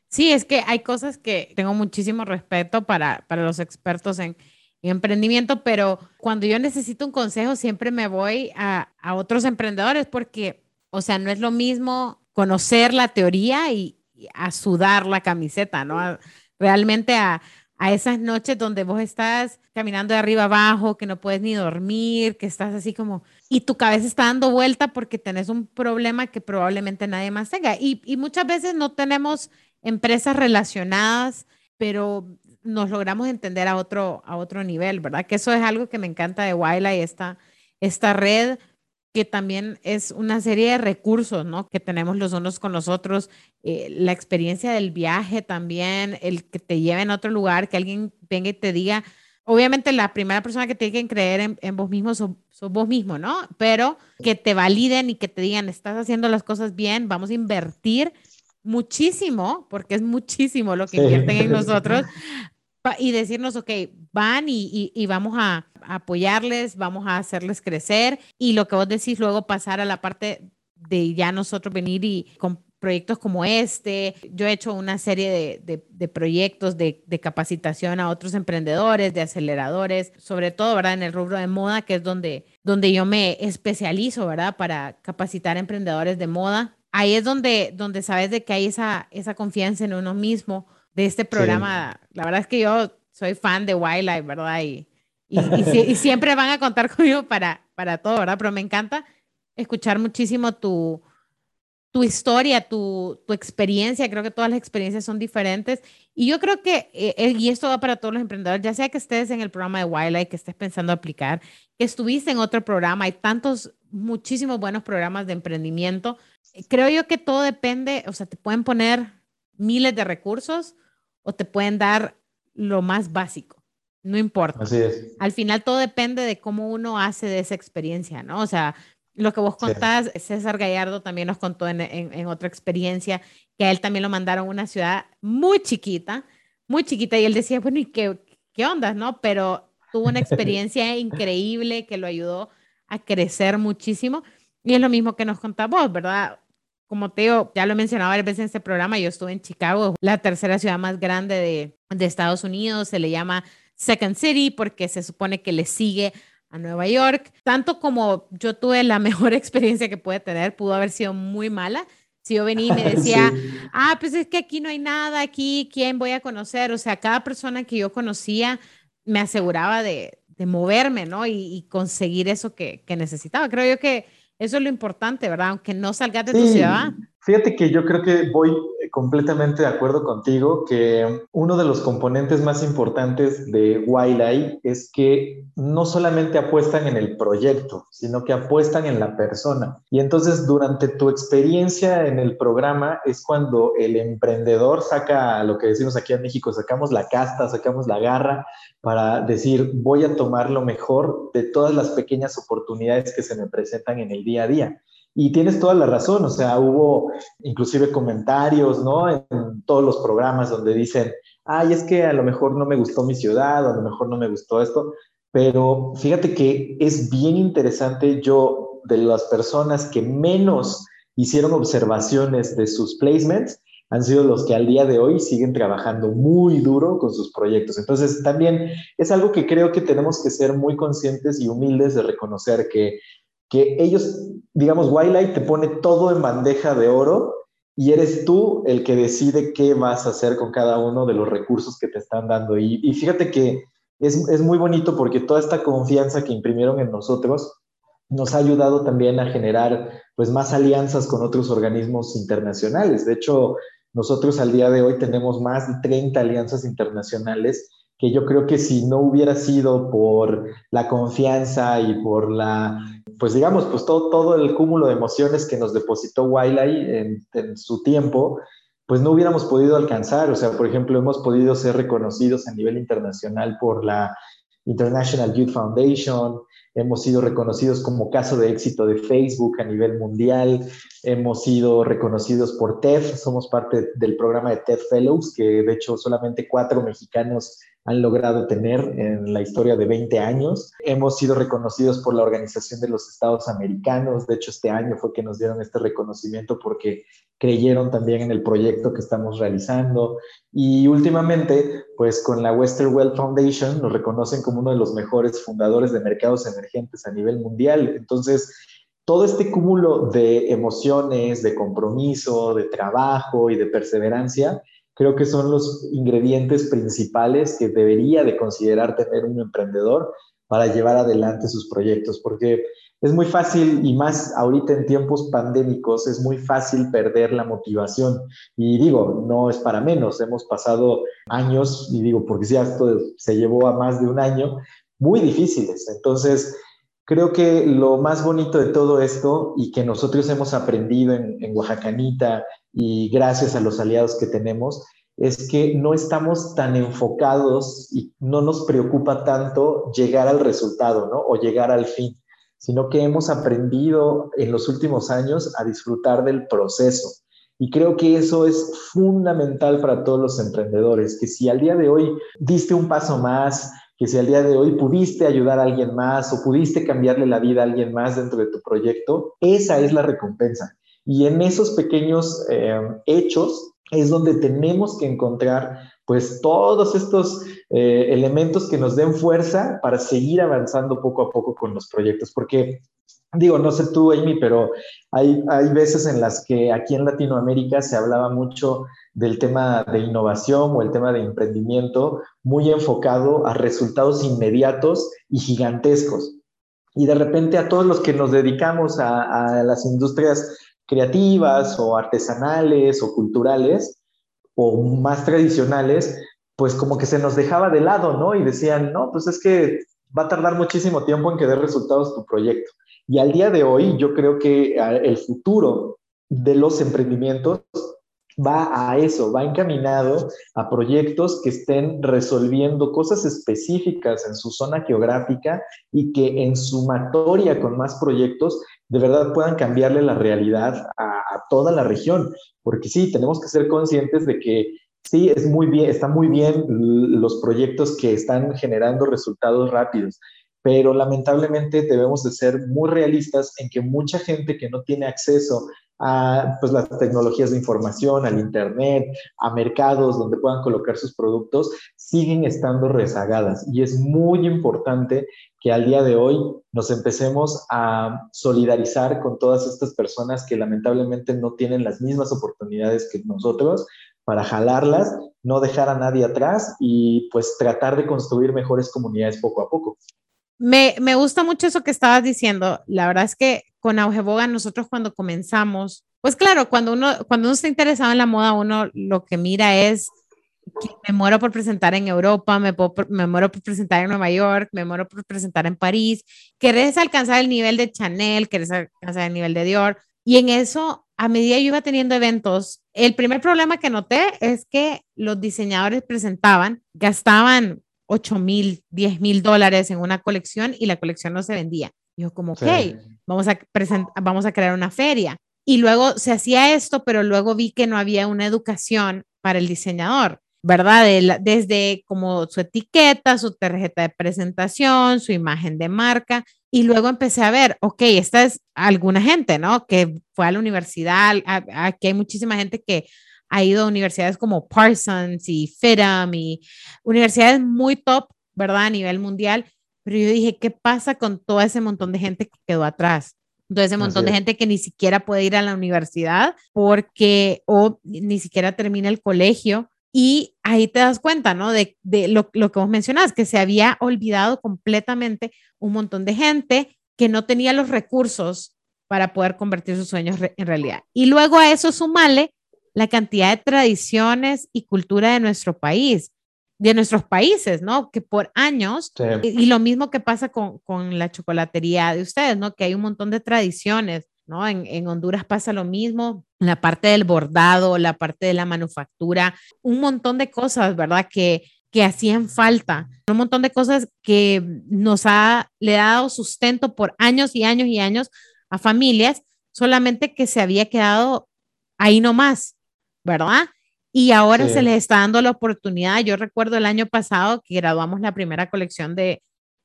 Sí, es que hay cosas que tengo muchísimo respeto para, para los expertos en, emprendimiento, pero cuando yo necesito un consejo siempre me voy a, a otros emprendedores porque, o sea, no es lo mismo conocer la teoría y, a sudar la camiseta, ¿no? realmente a, esas noches donde vos estás caminando de arriba abajo, que no puedes ni dormir, que estás así como, y tu cabeza está dando vuelta porque tenés un problema que probablemente nadie más tenga. Y, y muchas veces no tenemos empresas relacionadas, pero nos logramos entender a otro, a otro nivel, ¿verdad? Que eso es algo que me encanta de Waila y esta, esta red que también es una serie de recursos, ¿no? Que tenemos los unos con los otros, eh, la experiencia del viaje también, el que te lleve a otro lugar, que alguien venga y te diga, obviamente la primera persona que tiene que creer en, vos mismo sos, vos mismo, ¿no? Pero que te validen y que te digan, estás haciendo las cosas bien, vamos a invertir muchísimo, porque es muchísimo lo que invierten en nosotros, y decirnos, ok, van y, vamos a, apoyarles, vamos a hacerles crecer y lo que vos decís luego pasar a la parte de ya nosotros venir y con proyectos como este. Yo he hecho una serie de, proyectos de, capacitación a otros emprendedores, de aceleradores, sobre todo, ¿verdad? En el rubro de moda, que es donde, donde yo me especializo, ¿verdad? Para capacitar a emprendedores de moda. Ahí es donde, donde sabes de que hay esa, esa confianza en uno mismo de este programa. La verdad es que yo soy fan de Wildlife, ¿verdad? Y, y, siempre van a contar conmigo para, para todo, ¿verdad? Pero me encanta escuchar muchísimo tu, tu historia, tu, tu, experiencia. Creo que todas las experiencias son diferentes. Y yo creo que, eh, eh, y esto va para todos los emprendedores, ya sea que estés en el programa de Wildlife, que estés pensando aplicar, que estuviste en otro programa, hay tantos, muchísimos buenos programas de emprendimiento. Creo yo que todo depende, o sea, te pueden poner miles de recursos, o te pueden dar lo más básico. No importa. Así es. Al final todo depende de cómo uno hace de esa experiencia, ¿no? O sea, lo que vos contás, César Gallardo también nos contó en, en, otra experiencia que a él también lo mandaron a una ciudad muy chiquita, muy chiquita, y él decía, bueno, ¿y qué, qué onda, no? Pero tuvo una experiencia increíble que lo ayudó a crecer muchísimo. Y es lo mismo que nos contás vos, ¿verdad? Como te digo, ya lo he mencionado varias veces en este programa, yo estuve en Chicago, la tercera ciudad más grande de, de Estados Unidos, se le llama Second City porque se supone que le sigue a Nueva York. Tanto como yo tuve la mejor experiencia que pude tener, pudo haber sido muy mala. Si yo venía y me decía, ah, pues es que aquí no hay nada, aquí, ¿quién voy a conocer? O sea, cada persona que yo conocía me aseguraba de, de moverme, ¿no? Y, y conseguir eso que, que, necesitaba. Creo yo que eso es lo importante, ¿verdad? Aunque no salgas de tu ciudad. Fíjate que yo creo que voy completamente de acuerdo contigo que uno de los componentes más importantes de Wildlife es que no solamente apuestan en el proyecto, sino que apuestan en la persona. Y entonces durante tu experiencia en el programa es cuando el emprendedor saca lo que decimos aquí en México, sacamos la casta, sacamos la garra para decir, voy a tomar lo mejor de todas las pequeñas oportunidades que se me presentan en el día a día. Y tienes toda la razón, o sea, hubo inclusive comentarios, ¿no? En todos los programas donde dicen, ay, es que a lo mejor no me gustó mi ciudad, a lo mejor no me gustó esto, pero fíjate que es bien interesante, yo, de las personas que menos hicieron observaciones de sus placements, han sido los que al día de hoy siguen trabajando muy duro con sus proyectos. Entonces, también es algo que creo que tenemos que ser muy conscientes y humildes de reconocer que que ellos, digamos, Wildlife te pone todo en bandeja de oro y eres tú el que decide qué vas a hacer con cada uno de los recursos que te están dando. Y, fíjate que es, es, muy bonito porque toda esta confianza que imprimieron en nosotros nos ha ayudado también a generar pues más alianzas con otros organismos internacionales. De hecho, nosotros al día de hoy tenemos más de 30 alianzas internacionales que yo creo que si no hubiera sido por la confianza y por la pues digamos, pues todo, todo el cúmulo de emociones que nos depositó Wiley en, en, su tiempo, pues no hubiéramos podido alcanzar. O sea, por ejemplo, hemos podido ser reconocidos a nivel internacional por la International Youth Foundation, hemos sido reconocidos como caso de éxito de Facebook a nivel mundial, hemos sido reconocidos por TEF, somos parte del programa de TEF Fellows, que de hecho solamente cuatro mexicanos han logrado tener en la historia de 20 años. Hemos sido reconocidos por la Organización de los Estados Americanos. De hecho, este año fue que nos dieron este reconocimiento porque creyeron también en el proyecto que estamos realizando. Y últimamente, pues con la Western Well Foundation nos reconocen como uno de los mejores fundadores de mercados emergentes a nivel mundial. Entonces, todo este cúmulo de emociones, de compromiso, de trabajo y de perseverancia creo que son los ingredientes principales que debería de considerar tener un emprendedor para llevar adelante sus proyectos, porque es muy fácil, y más ahorita en tiempos pandémicos, es muy fácil perder la motivación. Y digo, no es para menos, hemos pasado años, y digo, porque ya esto se llevó a más de un año, muy difíciles. Entonces, creo que lo más bonito de todo esto y que nosotros hemos aprendido en, Oaxacanita y gracias a los aliados que tenemos, es que no estamos tan enfocados y no nos preocupa tanto llegar al resultado, ¿no? O llegar al fin, sino que hemos aprendido en los últimos años a disfrutar del proceso. Y creo que eso es fundamental para todos los emprendedores, que si al día de hoy diste un paso más, que si al día de hoy pudiste ayudar a alguien más o pudiste cambiarle la vida a alguien más dentro de tu proyecto, esa es la recompensa. Y en esos pequeños eh, hechos es donde tenemos que encontrar pues todos estos eh, elementos que nos den fuerza para seguir avanzando poco a poco con los proyectos, porque digo, no sé tú, Amy, pero hay, hay veces en las que aquí en Latinoamérica se hablaba mucho del tema de innovación o el tema de emprendimiento muy enfocado a resultados inmediatos y gigantescos. Y de repente a todos los que nos dedicamos a, las industrias creativas o artesanales o culturales o más tradicionales, pues como que se nos dejaba de lado, ¿no? Y decían, no, pues es que va a tardar muchísimo tiempo en que dé resultados tu proyecto. Y al día de hoy yo creo que ah, el futuro de los emprendimientos va a eso, va encaminado a proyectos que estén resolviendo cosas específicas en su zona geográfica y que en sumatoria con más proyectos de verdad puedan cambiarle la realidad a, toda la región. Porque sí, tenemos que ser conscientes de que sí, es muy bien, están muy bien los proyectos que están generando resultados rápidos, pero lamentablemente debemos de ser muy realistas en que mucha gente que no tiene acceso a pues, las tecnologías de información, al Internet, a mercados donde puedan colocar sus productos, siguen estando rezagadas. Y es muy importante que al día de hoy nos empecemos a solidarizar con todas estas personas que lamentablemente no tienen las mismas oportunidades que nosotros para jalarlas, no dejar a nadie atrás y pues tratar de construir mejores comunidades poco a poco. Me, me gusta mucho eso que estabas diciendo. La verdad es que con Augeboga nosotros cuando comenzamos, pues claro, cuando uno, cuando uno está interesado en la moda, uno lo que mira es que me muero por presentar en Europa, me, me muero por presentar en Nueva York, me muero por presentar en París, querés alcanzar el nivel de Chanel, querés alcanzar el nivel de Dior. Y en eso, a medida yo iba teniendo eventos, el primer problema que noté es que los diseñadores presentaban, gastaban 8 mil, 10 mil dólares en una colección y la colección no se vendía. Yo como, ok, vamos, a vamos a crear una feria. Y luego se hacía esto, pero luego vi que no había una educación para el diseñador, ¿verdad? desde como su etiqueta, su tarjeta de presentación, su imagen de marca. Y luego empecé a ver, ok, esta es alguna gente, ¿no? Que fue a la universidad. Aquí hay muchísima gente que ha ido a universidades como Parsons y FITAM y universidades muy top, ¿verdad? A nivel mundial pero yo dije, ¿qué pasa con todo ese montón de gente que quedó atrás? Todo ese montón de gente que ni siquiera puede ir a la universidad porque o ni siquiera termina el colegio. Y ahí te das cuenta, ¿no? De, de lo, lo que vos mencionás, que se había olvidado completamente un montón de gente que no tenía los recursos para poder convertir sus sueños en realidad. Y luego a eso sumale la cantidad de tradiciones y cultura de nuestro país de nuestros países, ¿no? Que por años, y, lo mismo que pasa con, con, la chocolatería de ustedes, ¿no? Que hay un montón de tradiciones, ¿no? En, en, Honduras pasa lo mismo, la parte del bordado, la parte de la manufactura, un montón de cosas, ¿verdad? Que que hacían falta, un montón de cosas que nos ha le ha dado sustento por años y años y años a familias, solamente que se había quedado ahí nomás, ¿verdad? Y ahora se les está dando la oportunidad. Yo recuerdo el año pasado que graduamos la primera colección de,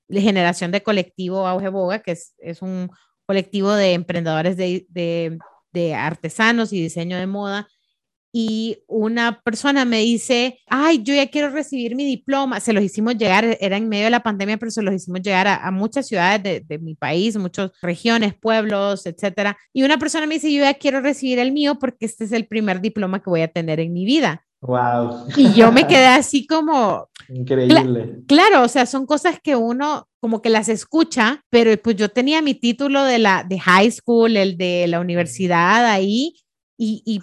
generación de colectivo Auge Boga, que es, es un colectivo de emprendedores de, de, de artesanos y diseño de moda y una persona me dice, ay, yo ya quiero recibir mi diploma. Se los hicimos llegar, era en medio de la pandemia, pero se los hicimos llegar a, muchas ciudades de, de, mi país, muchas regiones, pueblos, etcétera. Y una persona me dice, yo ya quiero recibir el mío porque este es el primer diploma que voy a tener en mi vida. Wow. Y yo me quedé así como... Increíble. claro, o sea, son cosas que uno como que las escucha, pero pues yo tenía mi título de la de high school, el de la universidad ahí, y,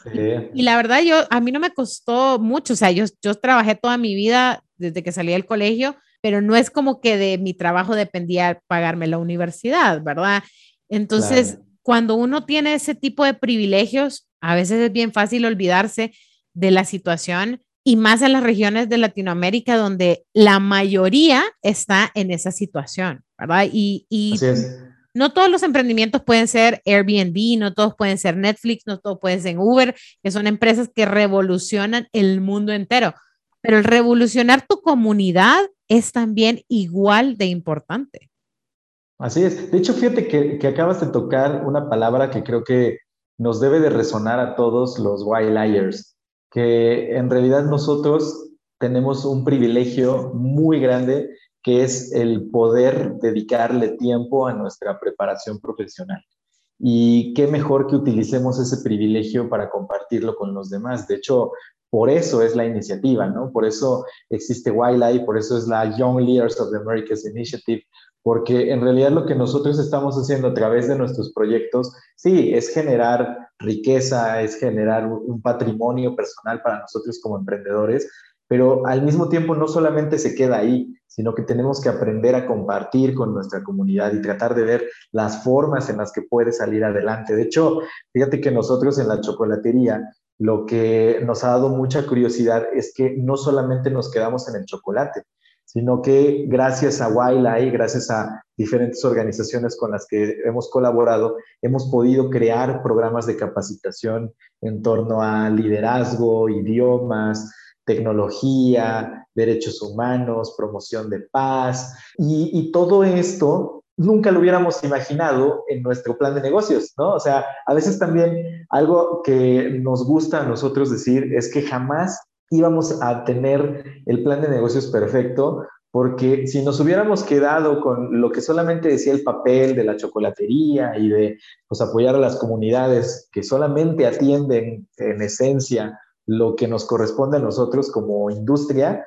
y, la verdad, yo, a mí no me costó mucho, o sea, yo, yo trabajé toda mi vida desde que salí del colegio, pero no es como que de mi trabajo dependía pagarme la universidad, ¿verdad? Entonces, cuando uno tiene ese tipo de privilegios, a veces es bien fácil olvidarse de la situación y más en las regiones de Latinoamérica donde la mayoría está en esa situación, ¿verdad? Y, y no todos los emprendimientos pueden ser Airbnb, no todos pueden ser Netflix, no todos pueden ser Uber, que son empresas que revolucionan el mundo entero. Pero el revolucionar tu comunidad es también igual de importante. Así es. De hecho, fíjate que, acabas de tocar una palabra que creo que nos debe de resonar a todos los Liars, que en realidad nosotros tenemos un privilegio muy grande que es el poder dedicarle tiempo a nuestra preparación profesional. Y qué mejor que utilicemos ese privilegio para compartirlo con los demás. De hecho, por eso es la iniciativa, ¿no? Por eso existe Wildlife, por eso es la Young Leaders of the Americas Initiative, porque en realidad lo que nosotros estamos haciendo a través de nuestros proyectos, sí, es generar riqueza, es generar un patrimonio personal para nosotros como emprendedores, pero al mismo tiempo no solamente se queda ahí, sino que tenemos que aprender a compartir con nuestra comunidad y tratar de ver las formas en las que puede salir adelante. De hecho, fíjate que nosotros en la chocolatería lo que nos ha dado mucha curiosidad es que no solamente nos quedamos en el chocolate, sino que gracias a y gracias a diferentes organizaciones con las que hemos colaborado, hemos podido crear programas de capacitación en torno a liderazgo, idiomas, tecnología, derechos humanos, promoción de paz. Y, todo esto nunca lo hubiéramos imaginado en nuestro plan de negocios, ¿no? O sea, a veces también algo que nos gusta a nosotros decir es que jamás íbamos a tener el plan de negocios perfecto, porque si nos hubiéramos quedado con lo que solamente decía el papel de la chocolatería y de pues, apoyar a las comunidades que solamente atienden en esencia lo que nos corresponde a nosotros como industria,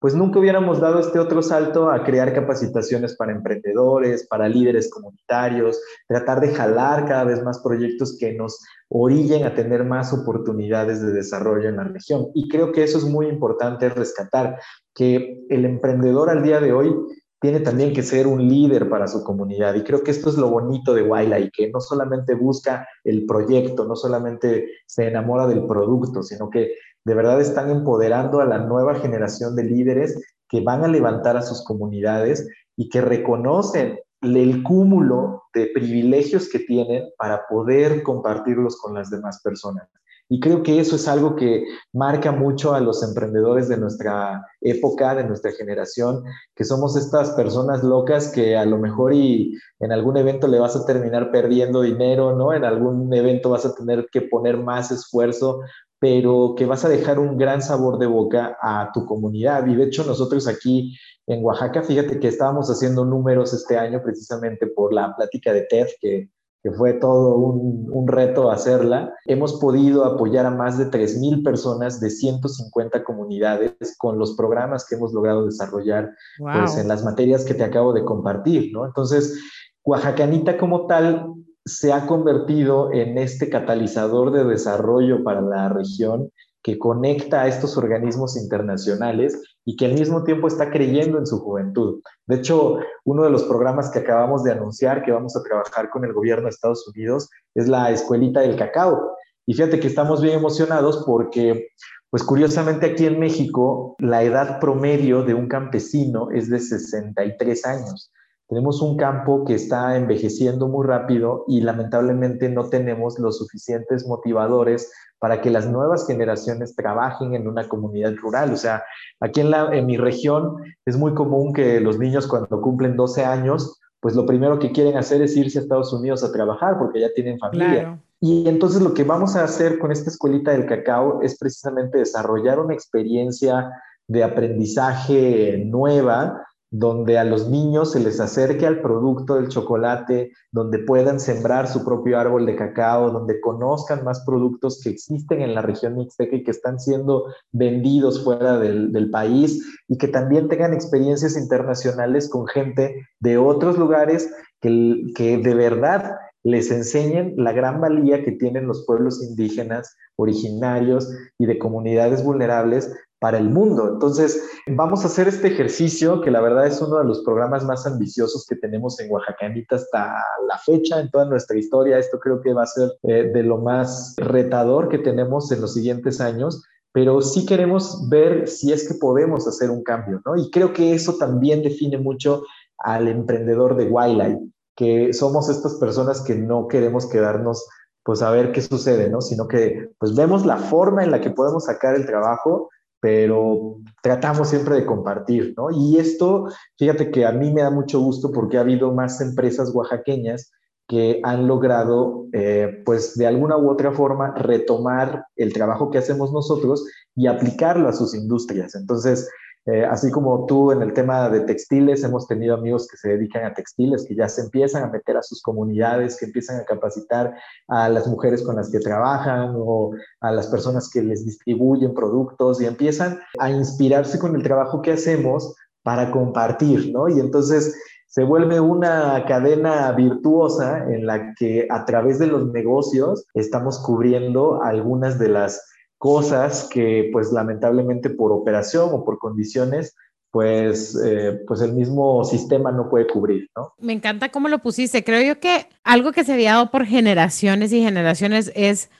pues nunca hubiéramos dado este otro salto a crear capacitaciones para emprendedores, para líderes comunitarios, tratar de jalar cada vez más proyectos que nos orillen a tener más oportunidades de desarrollo en la región. Y creo que eso es muy importante rescatar, que el emprendedor al día de hoy tiene también que ser un líder para su comunidad. Y creo que esto es lo bonito de y que no solamente busca el proyecto, no solamente se enamora del producto, sino que de verdad están empoderando a la nueva generación de líderes que van a levantar a sus comunidades y que reconocen el cúmulo de privilegios que tienen para poder compartirlos con las demás personas. Y creo que eso es algo que marca mucho a los emprendedores de nuestra época, de nuestra generación, que somos estas personas locas que a lo mejor y en algún evento le vas a terminar perdiendo dinero, ¿no? En algún evento vas a tener que poner más esfuerzo, pero que vas a dejar un gran sabor de boca a tu comunidad. Y de hecho nosotros aquí en Oaxaca, fíjate que estábamos haciendo números este año precisamente por la plática de TED que que fue todo un, reto hacerla, hemos podido apoyar a más de 3.000 personas de 150 comunidades con los programas que hemos logrado desarrollar pues, en las materias que te acabo de compartir, ¿no? Entonces, Oaxacanita como tal se ha convertido en este catalizador de desarrollo para la región que conecta a estos organismos internacionales y que al mismo tiempo está creyendo en su juventud. De hecho, uno de los programas que acabamos de anunciar que vamos a trabajar con el gobierno de Estados Unidos es la Escuelita del Cacao. Y fíjate que estamos bien emocionados porque pues curiosamente aquí en México la edad promedio de un campesino es de 63 años. Tenemos un campo que está envejeciendo muy rápido y lamentablemente no tenemos los suficientes motivadores para que las nuevas generaciones trabajen en una comunidad rural. O sea, aquí en, la, en mi región es muy común que los niños cuando cumplen 12 años, pues lo primero que quieren hacer es irse a Estados Unidos a trabajar porque ya tienen familia. Y entonces lo que vamos a hacer con esta escuelita del cacao es precisamente desarrollar una experiencia de aprendizaje nueva donde a los niños se les acerque al producto del chocolate, donde puedan sembrar su propio árbol de cacao, donde conozcan más productos que existen en la región mixteca y que están siendo vendidos fuera del, país y que también tengan experiencias internacionales con gente de otros lugares que, que de verdad les enseñen la gran valía que tienen los pueblos indígenas originarios y de comunidades vulnerables para el mundo. Entonces, vamos a hacer este ejercicio que la verdad es uno de los programas más ambiciosos que tenemos en Oaxacanita hasta la fecha en toda nuestra historia. Esto creo que va a ser eh, de lo más retador que tenemos en los siguientes años, pero sí queremos ver si es que podemos hacer un cambio, ¿no? Y creo que eso también define mucho al emprendedor de Wildlife, que somos estas personas que no queremos quedarnos pues a ver qué sucede, ¿no? Sino que pues vemos la forma en la que podemos sacar el trabajo pero tratamos siempre de compartir, ¿no? Y esto, fíjate que a mí me da mucho gusto porque ha habido más empresas oaxaqueñas que han logrado, eh, pues de alguna u otra forma, retomar el trabajo que hacemos nosotros y aplicarlo a sus industrias. Entonces, eh, así como tú en el tema de textiles, hemos tenido amigos que se dedican a textiles, que ya se empiezan a meter a sus comunidades, que empiezan a capacitar a las mujeres con las que trabajan o a las personas que les distribuyen productos y empiezan a inspirarse con el trabajo que hacemos para compartir, ¿no? Y entonces se vuelve una cadena virtuosa en la que a través de los negocios estamos cubriendo algunas de las cosas que pues lamentablemente por operación o por condiciones pues, eh, pues el mismo sistema no puede cubrir, ¿no? Me encanta cómo lo pusiste. Creo yo que algo que se había dado por generaciones y generaciones es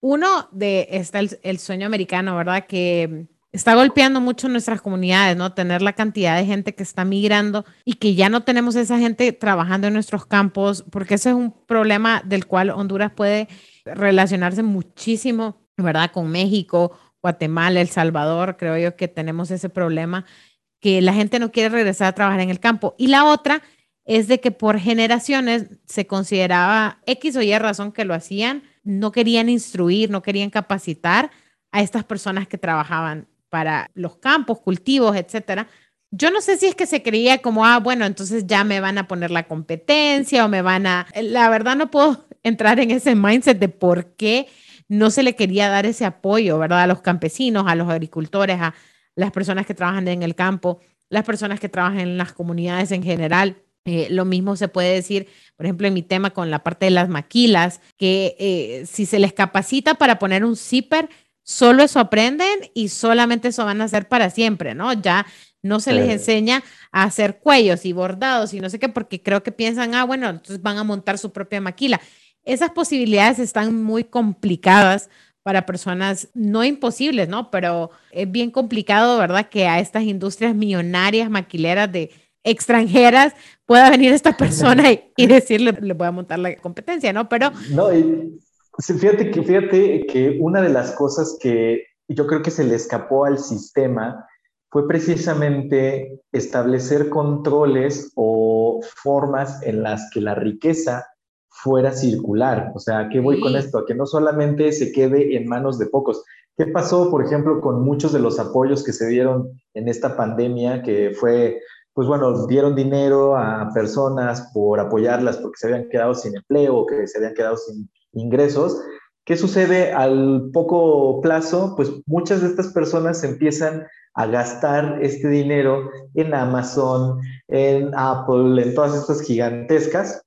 uno de está el, sueño americano, ¿verdad? Que está golpeando mucho nuestras comunidades, ¿no? Tener la cantidad de gente que está migrando y que ya no tenemos esa gente trabajando en nuestros campos, porque ese es un problema del cual Honduras puede relacionarse muchísimo ¿verdad? Con México, Guatemala, El Salvador, creo yo que tenemos ese problema, que la gente no quiere regresar a trabajar en el campo. Y la otra es de que por generaciones se consideraba X o Y razón que lo hacían, no querían instruir, no querían capacitar a estas personas que trabajaban para los campos, cultivos, etcétera. Yo no sé si es que se creía como, ah, bueno, entonces ya me van a poner la competencia o me van a... La verdad no puedo entrar en ese mindset de por qué no se le quería dar ese apoyo, ¿verdad? A los campesinos, a los agricultores, a las personas que trabajan en el campo, las personas que trabajan en las comunidades en general. Eh, lo mismo se puede decir, por ejemplo, en mi tema con la parte de las maquilas, que eh, si se les capacita para poner un zipper, solo eso aprenden y solamente eso van a hacer para siempre, ¿no? Ya no se les enseña a hacer cuellos y bordados y no sé qué, porque creo que piensan, ah, bueno, entonces van a montar su propia maquila esas posibilidades están muy complicadas para personas, no imposibles, ¿no? Pero es bien complicado, ¿verdad? Que a estas industrias millonarias, maquileras de extranjeras, pueda venir esta persona y, decirle, le voy a montar la competencia, ¿no? Pero... No, y fíjate que, fíjate que una de las cosas que yo creo que se le escapó al sistema fue precisamente establecer controles o formas en las que la riqueza fuera circular. O sea, qué voy con esto? A que no solamente se quede en manos de pocos. ¿Qué pasó, por ejemplo, con muchos de los apoyos que se dieron en esta pandemia, que fue, pues bueno, dieron dinero a personas por apoyarlas porque se habían quedado sin empleo o que se habían quedado sin ingresos? ¿Qué sucede al poco plazo? Pues muchas de estas personas empiezan a gastar este dinero en Amazon, en Apple, en todas estas gigantescas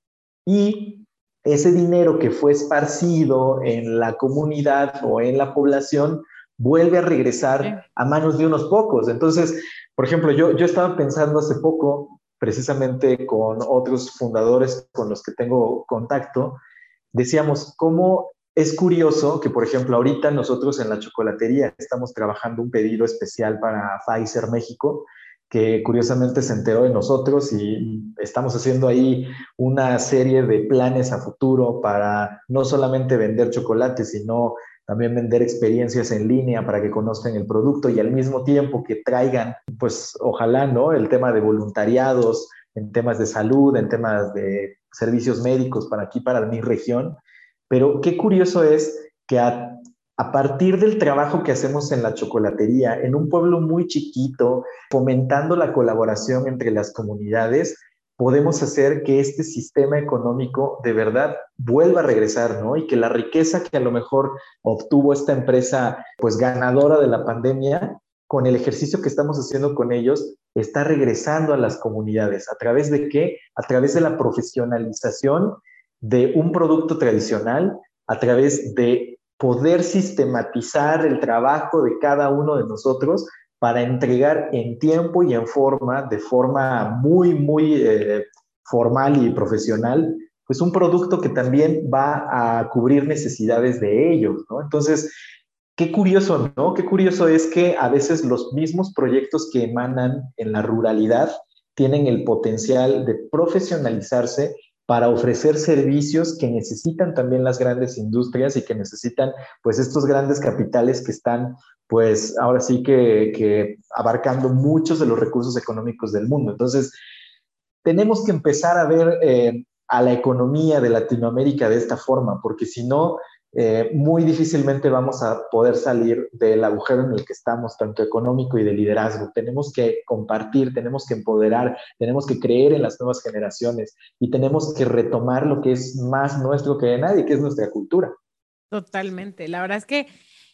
y ese dinero que fue esparcido en la comunidad o en la población vuelve a regresar a manos de unos pocos. Entonces, por ejemplo, yo, yo estaba pensando hace poco, precisamente con otros fundadores con los que tengo contacto, decíamos, ¿cómo es curioso que, por ejemplo, ahorita nosotros en la chocolatería estamos trabajando un pedido especial para Pfizer México, que curiosamente se enteró de nosotros y estamos haciendo ahí una serie de planes a futuro para no solamente vender chocolate, sino también vender experiencias en línea para que conozcan el producto y al mismo tiempo que traigan, pues ojalá, ¿no? El tema de voluntariados en temas de salud, en temas de servicios médicos para aquí, para mi región. Pero qué curioso es que a a partir del trabajo que hacemos en la chocolatería, en un pueblo muy chiquito, fomentando la colaboración entre las comunidades, podemos hacer que este sistema económico de verdad vuelva a regresar, ¿no? Y que la riqueza que a lo mejor obtuvo esta empresa, pues ganadora de la pandemia, con el ejercicio que estamos haciendo con ellos, está regresando a las comunidades. ¿A través de qué? A través de la profesionalización de un producto tradicional, a través de poder sistematizar el trabajo de cada uno de nosotros para entregar en tiempo y en forma, de forma muy, muy eh, formal y profesional, pues un producto que también va a cubrir necesidades de ellos, ¿no? Entonces, qué curioso, ¿no? Qué curioso es que a veces los mismos proyectos que emanan en la ruralidad tienen el potencial de profesionalizarse para ofrecer servicios que necesitan también las grandes industrias y que necesitan pues estos grandes capitales que están pues ahora sí que, abarcando muchos de los recursos económicos del mundo. Entonces, tenemos que empezar a ver eh, a la economía de Latinoamérica de esta forma, porque si no, eh, muy difícilmente vamos a poder salir del agujero en el que estamos, tanto económico y de liderazgo. Tenemos que compartir, tenemos que empoderar, tenemos que creer en las nuevas generaciones y tenemos que retomar lo que es más nuestro que de nadie, que es nuestra cultura. Totalmente. La verdad es que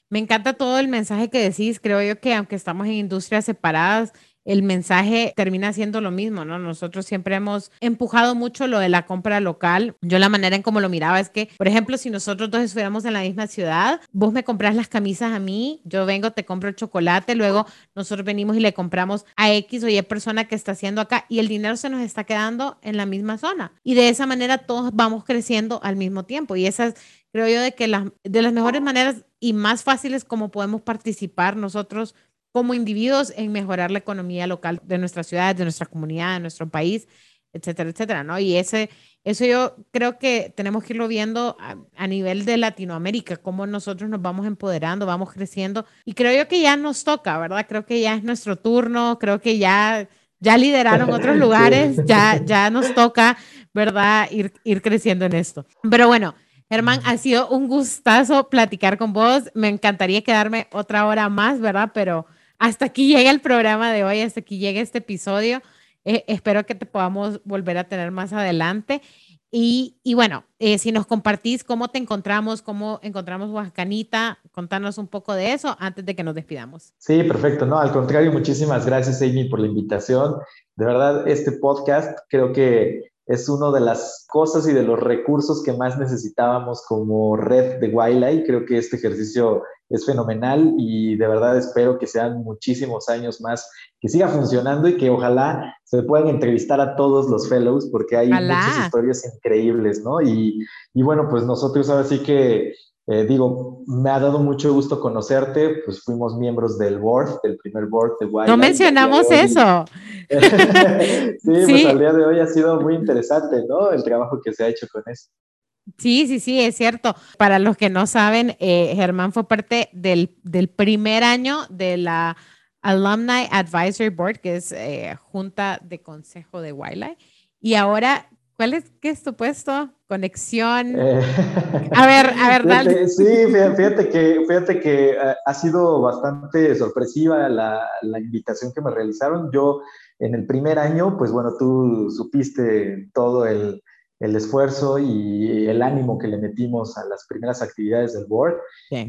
me encanta todo el mensaje que decís. Creo yo que aunque estamos en industrias separadas, el mensaje termina siendo lo mismo, ¿no? Nosotros siempre hemos empujado mucho lo de la compra local. Yo la manera en cómo lo miraba es que, por ejemplo, si nosotros dos estuviéramos en la misma ciudad, vos me compras las camisas a mí, yo vengo, te compro el chocolate, luego nosotros venimos y le compramos a X o Y persona que está haciendo acá y el dinero se nos está quedando en la misma zona. Y de esa manera todos vamos creciendo al mismo tiempo. Y esas creo yo de que las, de las mejores maneras y más fáciles como podemos participar nosotros como individuos en mejorar la economía local de nuestras ciudades, de nuestra comunidad, de nuestro país, etcétera, etcétera, ¿no? Y ese, eso yo creo que tenemos que irlo viendo a, nivel de Latinoamérica, cómo nosotros nos vamos empoderando, vamos creciendo. Y creo yo que ya nos toca, ¿verdad? Creo que ya es nuestro turno, creo que ya, ya lideraron otros lugares, ya, ya nos toca, ¿verdad? Ir, ir creciendo en esto. Pero bueno. Germán, ha sido un gustazo platicar con vos. Me encantaría quedarme otra hora más, ¿verdad? Pero hasta aquí llega el programa de hoy, hasta aquí llega este episodio. Eh, espero que te podamos volver a tener más adelante. Y, bueno, eh, si nos compartís cómo te encontramos, cómo encontramos Oaxacanita, contanos un poco de eso antes de que nos despidamos. Sí, perfecto. No, al contrario, muchísimas gracias, Amy, por la invitación. De verdad, este podcast creo que es una de las cosas y de los recursos que más necesitábamos como red de Wildlife. Creo que este ejercicio es fenomenal y de verdad espero que sean muchísimos años más, que siga funcionando y que ojalá se puedan entrevistar a todos los fellows porque hay muchas historias increíbles, ¿no? Y, y, bueno, pues nosotros ahora sí que, eh, digo, me ha dado mucho gusto conocerte, pues fuimos miembros del board, del primer board de Wild. No mencionamos eso. sí, pues al día de hoy ha sido muy interesante, ¿no? El trabajo que se ha hecho con eso. Sí, sí, sí, es cierto. Para los que no saben, eh, Germán fue parte del, del, primer año de la Alumni Advisory Board, que es eh, Junta de Consejo de Wildlife. Y ahora, ¿cuál es, qué es tu puesto? Conexión. Eh, a ver, a ver, dale. Sí, fíjate que, fíjate que ha sido bastante sorpresiva la, la invitación que me realizaron. Yo en el primer año, pues bueno, tú supiste todo el el esfuerzo y el ánimo que le metimos a las primeras actividades del board.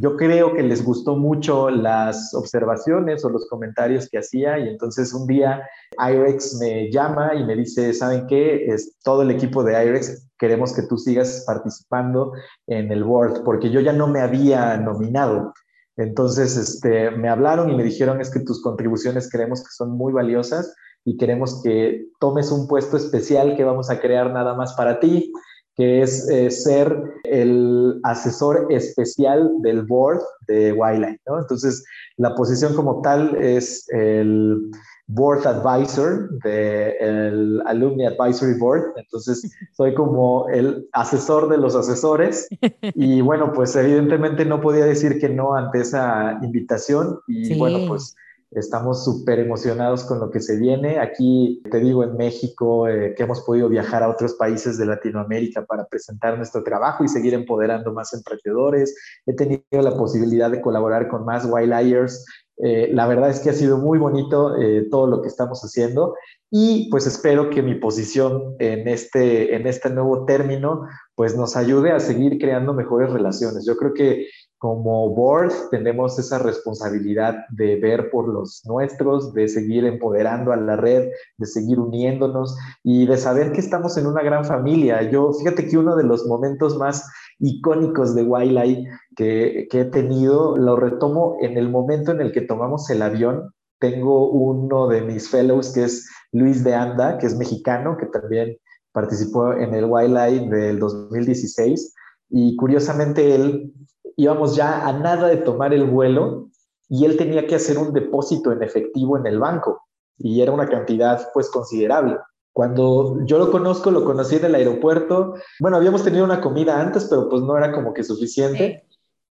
Yo creo que les gustó mucho las observaciones o los comentarios que hacía y entonces un día IREX me llama y me dice, ¿saben qué? Es todo el equipo de IREX queremos que tú sigas participando en el board porque yo ya no me había nominado. Entonces, este, me hablaron y me dijeron es que tus contribuciones creemos que son muy valiosas y queremos que tomes un puesto especial que vamos a crear nada más para ti, que es eh, ser el asesor especial del board de Wildlife, ¿no? Entonces, la posición como tal es el board advisor del Alumni Advisory Board, entonces soy como el asesor de los asesores. Y bueno, pues evidentemente no podía decir que no ante esa invitación. Y bueno, pues Estamos súper emocionados con lo que se viene. Aquí, te digo, en México, eh, que hemos podido viajar a otros países de Latinoamérica para presentar nuestro trabajo y seguir empoderando más emprendedores. He tenido la posibilidad de colaborar con más Wildliers. Eh, la verdad es que ha sido muy bonito eh, todo lo que estamos haciendo y pues espero que mi posición en este, en este nuevo término pues nos ayude a seguir creando mejores relaciones. Yo creo que como board tenemos esa responsabilidad de ver por los nuestros, de seguir empoderando a la red, de seguir uniéndonos y de saber que estamos en una gran familia. Yo, fíjate que uno de los momentos más icónicos de Wildlife que, que he tenido, lo retomo en el momento en el que tomamos el avión. Tengo uno de mis fellows que es Luis de Anda, que es mexicano, que también participó en el Wildlife del 2016. Y curiosamente él íbamos ya a nada de tomar el vuelo y él tenía que hacer un depósito en efectivo en el banco y era una cantidad pues considerable. Cuando yo lo conozco, lo conocí en el aeropuerto. Bueno, habíamos tenido una comida antes, pero pues no era como que suficiente.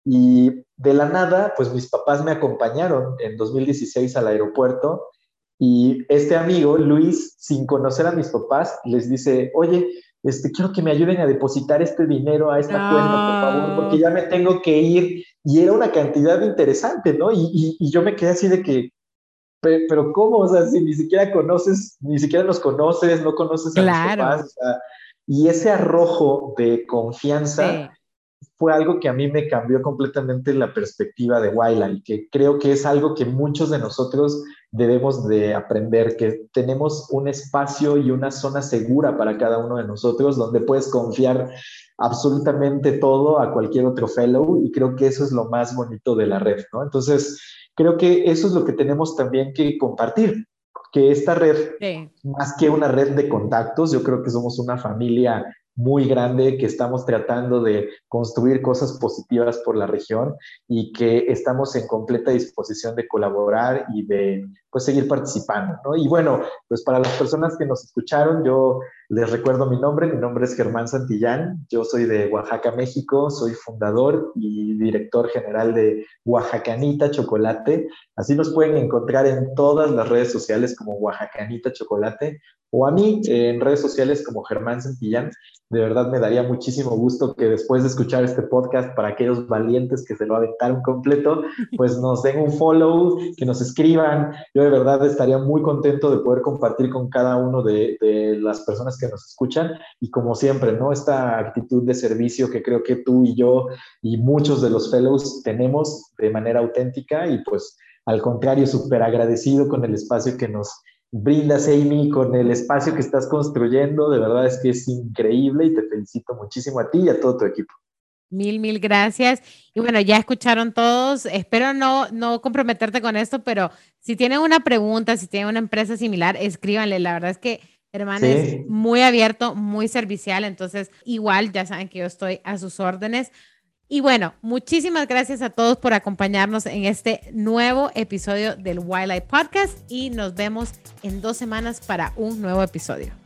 Y de la nada, pues mis papás me acompañaron en 2016 al aeropuerto y este amigo, Luis, sin conocer a mis papás, les dice, oye, este, quiero que me ayuden a depositar este dinero a esta cuenta, por favor, porque ya me tengo que ir. Y era una cantidad interesante, ¿no? Y, y, yo me quedé así de que, pero, ¿cómo? O sea, si ni siquiera conoces, ni siquiera los conoces, no conoces a claro. los papás. O sea, y ese arrojo de confianza fue algo que a mí me cambió completamente la perspectiva de Wildlife, que creo que es algo que muchos de nosotros debemos de aprender, que tenemos un espacio y una zona segura para cada uno de nosotros donde puedes confiar absolutamente todo a cualquier otro fellow y creo que eso es lo más bonito de la red, ¿no? Entonces, creo que eso es lo que tenemos también que compartir, que esta red, más que una red de contactos, yo creo que somos una familia muy grande, que estamos tratando de construir cosas positivas por la región y que estamos en completa disposición de colaborar y de pues, seguir participando. ¿no? Y bueno, pues para las personas que nos escucharon, yo les recuerdo mi nombre, mi nombre es Germán Santillán, yo soy de Oaxaca, México, soy fundador y director general de Oaxacanita Chocolate. Así nos pueden encontrar en todas las redes sociales como Oaxacanita Chocolate o a mí en redes sociales como Germán Santillán. De verdad me daría muchísimo gusto que después de escuchar este podcast, para aquellos valientes que se lo aventaron completo, pues nos den un follow, que nos escriban. Yo de verdad estaría muy contento de poder compartir con cada uno de, de las personas que nos escuchan y como siempre, ¿no? Esta actitud de servicio que creo que tú y yo y muchos de los fellows tenemos de manera auténtica y pues al contrario, súper agradecido con el espacio que nos brindas, Amy, con el espacio que estás construyendo. De verdad es que es increíble y te felicito muchísimo a ti y a todo tu equipo. Mil, mil gracias. Y bueno, ya escucharon todos. Espero no, no comprometerte con esto, pero si tienen una pregunta, si tienen una empresa similar, escríbanle. La verdad es que Hermano, es muy abierto, muy servicial, entonces igual ya saben que yo estoy a sus órdenes. Y bueno, muchísimas gracias a todos por acompañarnos en este nuevo episodio del Wildlife Podcast y nos vemos en dos semanas para un nuevo episodio.